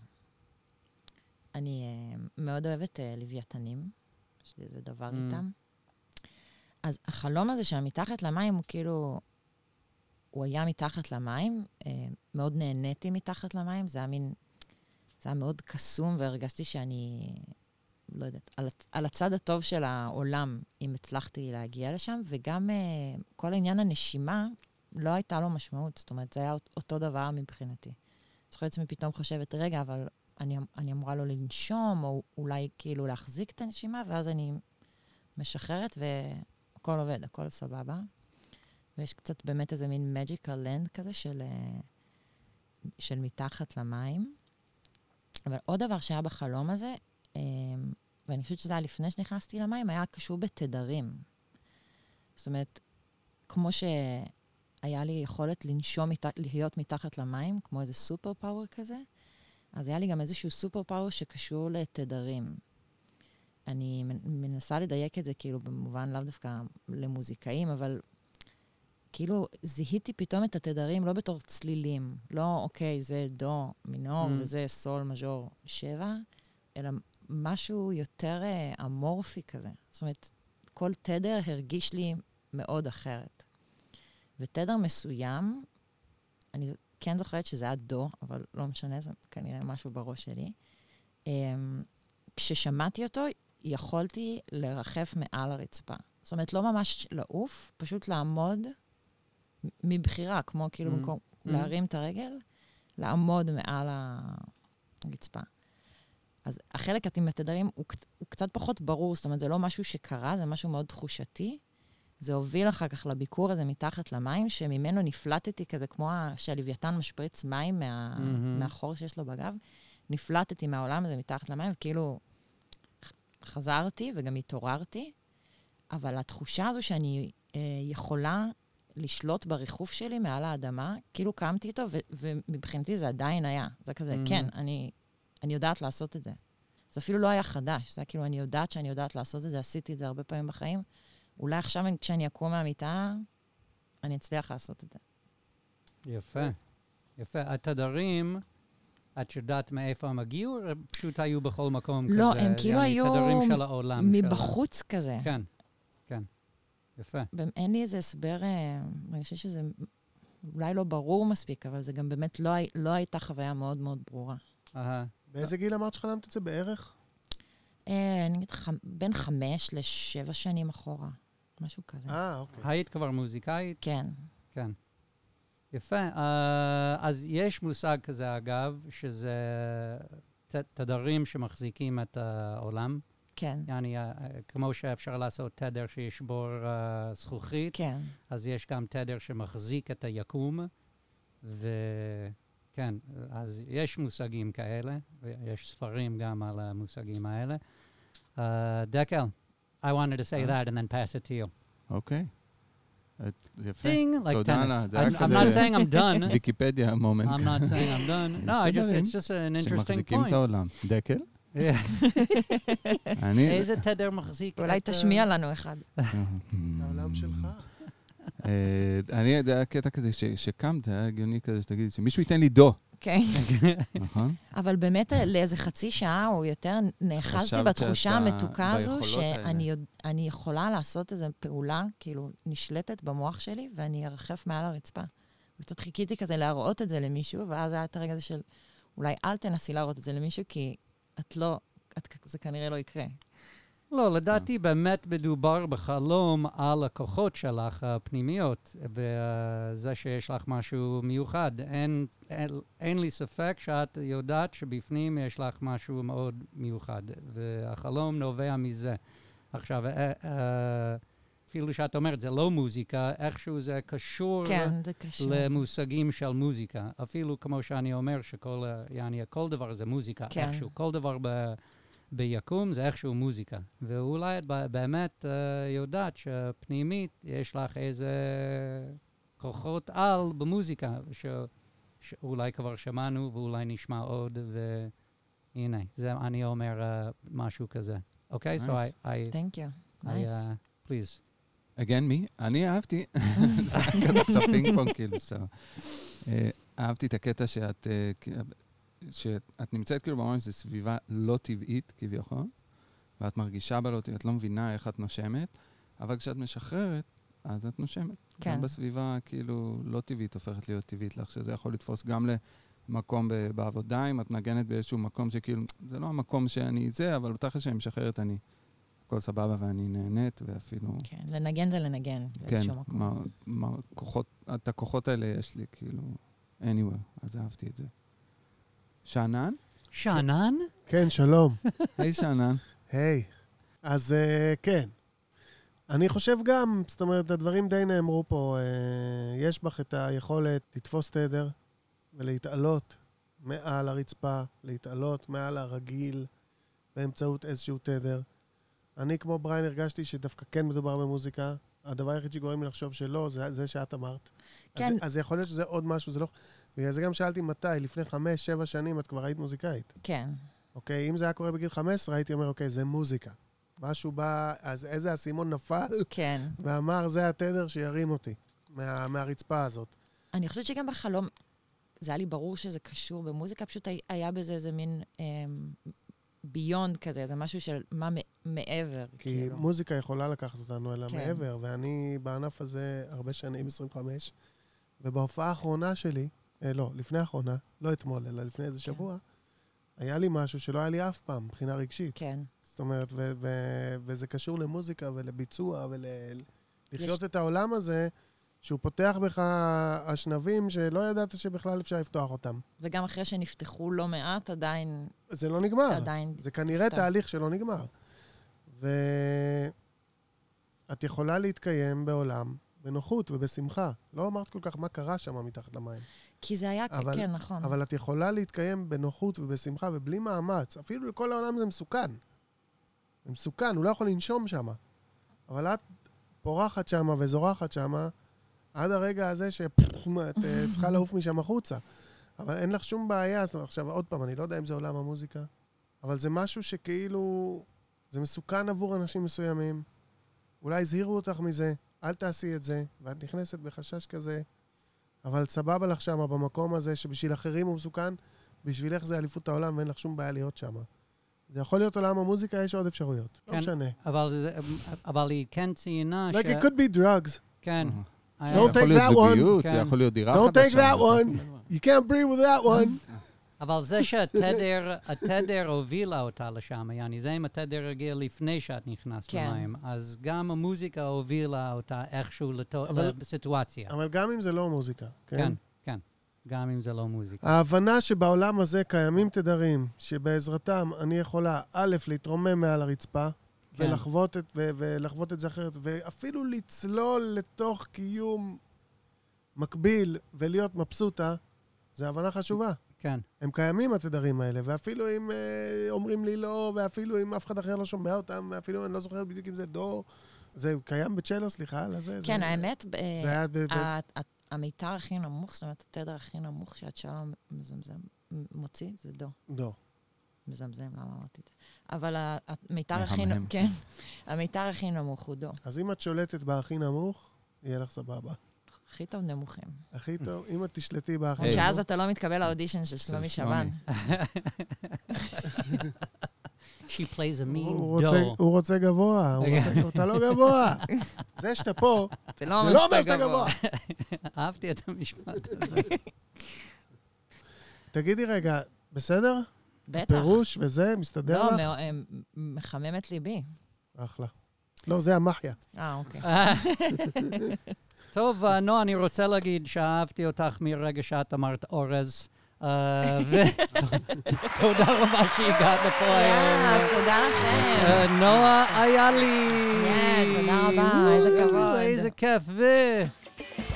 אני אה, מאוד אוהבת אה, לוויתנים, יש לי איזה דבר Mm. איתם. אז החלום הזה שהיה מתחת למים הוא כאילו, הוא היה מתחת למים, אה, מאוד נהניתי מתחת למים, זה היה מין, זה היה מאוד קסום, והרגשתי שאני, לא יודעת, על, על הצד הטוב של העולם, אם הצלחתי להגיע לשם, וגם אה, כל עניין הנשימה, לא הייתה לו משמעות, זאת אומרת, זה היה אות- אותו דבר מבחינתי. זוכרת עצמי פתאום חושבת, רגע, אבל אני, אני אמורה לא לנשום, או אולי כאילו להחזיק את הנשימה, ואז אני משחררת והכל עובד, הכל סבבה. ויש קצת באמת איזה מין magical land כזה של, אה, של מתחת למים. אבל עוד דבר שהיה בחלום הזה, ואני חושבת שזה היה לפני שנכנסתי למים, היה קשור בתדרים. זאת אומרת, כמו שהיה לי יכולת לנשום. להיות מתחת למים, כמו איזה סופר פאוור כזה, אז היה לי גם איזשהו סופר פאוור שקשור לתדרים. אני מנ- מנסה לדייק את זה כאילו במובן לאו דווקא למוזיקאים, אבל כאילו זיהיתי פתאום את התדרים לא בתור צלילים, לא אוקיי, זה דו מינור Mm. וזה סול מז'ור שבע, אלא משהו יותר אה, אמורפי כזה. זאת אומרת, כל תדר הרגיש לי מאוד אחרת. ותדר מסוים, אני כן זוכרת שזה היה דו, אבל לא משנה, זה כנראה משהו בראש שלי. אמ, כששמעתי אותו, יכולתי לרחף מעל הרצפה. זאת אומרת, לא ממש לעוף, פשוט לעמוד מבחירה, כמו כאילו Mm. במקום Mm. להרים את הרגל, לעמוד מעל הרצפה. אז החלק עם התדרים הוא, הוא קצת פחות ברור, זאת אומרת, זה לא משהו שקרה, זה משהו מאוד תחושתי. זה הוביל אחר כך לביקור הזה מתחת למים, שממנו נפלטתי כזה, כמו שהלוויתן משפריץ מים מה, מהמם. מהחור שיש לו בגב. נפלטתי מהעולם הזה מתחת למים, וכאילו חזרתי וגם התעוררתי, אבל התחושה הזו שאני אה, יכולה לשלוט בריחוף שלי מעל האדמה, כאילו קמתי איתו, ו- ומבחינתי זה עדיין היה. זה כזה, Mhm. כן, אני, אני יודעת לעשות את זה. זה אפילו לא היה חדש, זה היה כאילו, אני יודעת שאני יודעת לעשות את זה, עשיתי את זה הרבה פעמים בחיים. אולי עכשיו, אני- כשאני אקום מהמיטה, אני אצליח לעשות את זה. יפה, יפה. התדרים, את יודעת מאיפה הם הגיעו, או פשוט היו בכל מקום כזה? לא, הם כאילו היו תדרים של העולם. של מבחוץ כזה. כן, כן. יפה. אין לי איזה הסבר, אה, אני חושבת שזה אולי לא ברור מספיק, אבל זה גם באמת לא, לא הייתה חוויה מאוד מאוד ברורה. אהה. באיזה גיל אמרת שחלמת את זה בערך? אה, אני אגיד, ח- בין חמש לשבע שנים אחורה, משהו כזה. אה, אוקיי. היית כבר מוזיקאית? כן. כן. יפה. אה, אז יש מושג כזה, אגב, שזה תדרים שמחזיקים את העולם. כן, יעני, אה, כמו שאפשר לעשות תדר שישבור אה, זכוכית, כן. אז יש גם תדר שמחזיק את היקום, וכן, אז יש מושגים כאלה, ויש ספרים גם על המושגים האלה. Uh, דקל, I wanted to say אה? that and then pass it to you. אוקיי. את- יפה. Ding, like תודה, tennis. לה, זה I'm, I'm not saying I'm done. ויקיפדיה מומנט. I'm not saying I'm done. No, I just, it's just an interesting שמחזיקים את point. העולם. דקל? איזה תדר מחזיק אולי אה, תשמיע לנו אחד. העולם שלך. אה, אני, זה היה קטע כזה שקמת, היה הגיוני כזה שתגידי שמישהו ייתן לי דו, כן. נכון? אבל באמת אה, לאיזה חצי שעה או יותר נאחזתי בתחושה המתוקה הזו. שאני יכולה לעשות איזו פעולה, כאילו, נשלטת במוח שלי, ואני ארחף מעל הרצפה. וקצת חיכיתי כזה להראות את זה למישהו, ואז היה את הרגע הזה של, אולי אל תנסי להראות את זה למישהו, כי את לא, את, זה כנראה לא יקרה. לא, לדעתי באמת מדובר בחלום על הכוחות שלך הפנימיות, וזה שיש לך משהו מיוחד. אין, אין, אין לי ספק שאת יודעת שבפנים יש לך משהו מאוד מיוחד, והחלום נובע מזה. עכשיו, אה, אה, אפילו שאת אומרת, זה לא מוזיקה, איכשהו זה קשור כן, זה קשור. למושגים של מוזיקה. אפילו כמו שאני אומר, שכל, יעני, כל דבר זה מוזיקה, כן. איכשהו. כל דבר ב, ביקום זה איכשהו מוזיקה. ואולי את באמת uh, יודעת שפנימית יש לך איזה כוחות על במוזיקה, ש, שאולי כבר שמענו ואולי נשמע עוד, והנה, זה אני אומר uh, משהו כזה. אוקיי? Okay? So Nice. I, I, Thank you. I Nice. uh, please. again מי? אני אהבתי, עכשיו פינג פונג כאילו, so. אה, אהבתי את הקטע שאת, כ- שאת נמצאת כאילו ממש, זו סביבה לא טבעית כביכול, ואת מרגישה בה לא טבעית, את לא מבינה איך את נושמת, אבל כשאת משחררת, אז את נושמת. כן. גם בסביבה כאילו לא טבעית הופכת להיות טבעית לך, שזה יכול לתפוס גם למקום ב- בעבודה, אם את נגנת באיזשהו מקום שכאילו, זה לא המקום שאני זה, אבל בתכל'ס שאני משחררת אני. הכל סבבה ואני נהנית, ואפילו... כן, לנגן זה לנגן כן, באיזשהו מקום. כוחות, את הכוחות האלה יש לי, כאילו, anywhere, אז אהבתי את זה. שאנן? שאנן? כן, שלום. היי שאנן. היי. אז אה, כן. אני חושב גם, זאת אומרת, הדברים די נאמרו פה. אה, יש בך את היכולת לתפוס תדר ולהתעלות מעל הרצפה, להתעלות מעל הרגיל באמצעות איזשהו תדר. אני, כמו בריין, הרגשתי שדווקא כן מדובר במוזיקה. הדבר היחיד שגורם לי לחשוב שלא, זה זה שאת אמרת. כן. אז, אז יכול להיות שזה עוד משהו, זה לא... בגלל זה גם שאלתי מתי, לפני חמש, שבע שנים את כבר היית מוזיקאית. כן. אוקיי? אם זה היה קורה בגיל 15, הייתי אומר, אוקיי, זה מוזיקה. משהו בא, אז איזה אסימון נפל, כן. ואמר, זה התדר שירים אותי מה, מהרצפה הזאת. אני חושבת שגם בחלום, זה היה לי ברור שזה קשור במוזיקה, פשוט הי- היה בזה איזה מין ביונד כזה, זה משהו של מה מעבר, כי כאילו. מוזיקה יכולה לקחת אותנו אל כן. המעבר, ואני בענף הזה הרבה שנים, 25, ובהופעה האחרונה שלי, אה, לא, לפני האחרונה, לא אתמול, אלא לפני איזה כן. שבוע, היה לי משהו שלא היה לי אף פעם, מבחינה רגשית. כן. זאת אומרת, ו- ו- וזה קשור למוזיקה ולביצוע ולחיות יש- את העולם הזה, שהוא פותח בך אשנבים שלא ידעת שבכלל אפשר לפתוח אותם. וגם אחרי שנפתחו לא מעט, עדיין, זה לא נגמר. עדיין, זה כנראה סתם. תהליך שלא נגמר. ואת יכולה להתקיים בעולם בנוחות ובשמחה. לא אמרת כל כך מה קרה שם מתחת למים. כי זה היה, אבל- כן, נכון. אבל את יכולה להתקיים בנוחות ובשמחה ובלי מאמץ. אפילו לכל העולם זה מסוכן. זה מסוכן, הוא לא יכול לנשום שם. אבל את פורחת שם וזורחת שם עד הרגע הזה שאת אה, צריכה לעוף משם החוצה. אבל אין לך שום בעיה. זאת אומרת, עכשיו, עוד פעם, אני לא יודע אם זה עולם המוזיקה, אבל זה משהו שכאילו... זה מסוכן עבור אנשים מסוימים. אולי הזהירו אותך מזה, אל תעשי את זה, ואת נכנסת בחשש כזה. אבל סבבה לך שמה במקום הזה, שבשביל אחרים הוא מסוכן, בשבילך זה אליפות העולם ואין לך שום בעיה להיות שמה. זה יכול להיות עולם המוזיקה, יש עוד אפשרויות. לא כן. משנה. אבל, היא כן ציינה Like it could be drugs. כן. Don't זה יכול take להיות that one. זוגיות, זה. יכול להיות דירה Don't חדשה. take that one. You can't breathe with that one. אבל זה שהתדר, התדר הובילה אותה לשם, יעני, זה אם התדר הגיע לפני שאת נכנסת כן. למים, אז גם המוזיקה הובילה אותה איכשהו לתו- אבל- לסיטואציה. אבל גם אם זה לא מוזיקה, כן? כן, כן. גם אם זה לא מוזיקה. ההבנה שבעולם הזה קיימים תדרים שבעזרתם אני יכולה, א', להתרומם מעל הרצפה, כן. ולחוות את, ו- ולחוות את זה אחרת, ואפילו לצלול לתוך קיום מקביל ולהיות מבסוטה, זו הבנה חשובה. כן. הם קיימים, התדרים האלה, ואפילו אם אה, אומרים לי לא, ואפילו אם אף אחד אחר לא שומע אותם, ואפילו אני לא זוכר בדיוק אם זה דו, זה קיים בצ'לו, סליחה על הזה. כן, זה, האמת, ב- זה היה ב... ב- ה- ה- המיתר הכי נמוך, זאת אומרת, התדר הכי נמוך שאת שלום מזמזם, מוציא, זה דו. דו. מזמזם, למה אמרתי את זה? אבל המיתר הכי. נמוך, כן, המיתר הכי נמוך הוא דו. אז אם את שולטת בהכי נמוך, יהיה לך סבבה. הכי טוב נמוכים. הכי טוב, אם את תשלטי בהכי למרות היי. שאז אתה לא מתקבל לאודישן של שלומי שבן. She plays a הוא mean רוצה, dough. הוא רוצה גבוה, הוא רוצה, אתה לא גבוה. זה שאתה פה, זה לא אומר לא אומר שאתה גבוה. אהבתי את המשפט הזה. תגידי רגע, בסדר? בטח. פירוש וזה, מסתדר לא, לך? מא- אה, מחמם את ליבי. אחלה. לא, זה המחיה. אה, אוקיי. טוב, נועה, אני רוצה להגיד שאהבתי אותך מרגע שאת אמרת אורז. אה, ותודה רבה שהגעת לפה היום. תודה לכם. אה, נועה איילי. יא, תודה רבה, איזה כבוד. איזה כיף.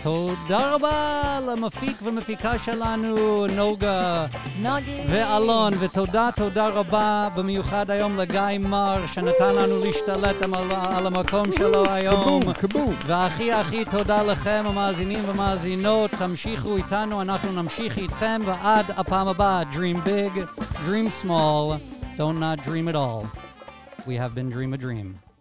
ותודה רבה למפיק ומפיקה שלנו, נוגה נוגי. ואלון, ותודה, תודה רבה במיוחד היום לגיא מר, שנתן לנו להשתלט על, על המקום שלו היום. קבום, קבום. והכי הכי תודה לכם, המאזינים והמאזינות. תמשיכו איתנו, אנחנו נמשיך איתכם, ועד הפעם הבאה, Dream big, dream small, don't not dream at all. We have been Dream a Dream.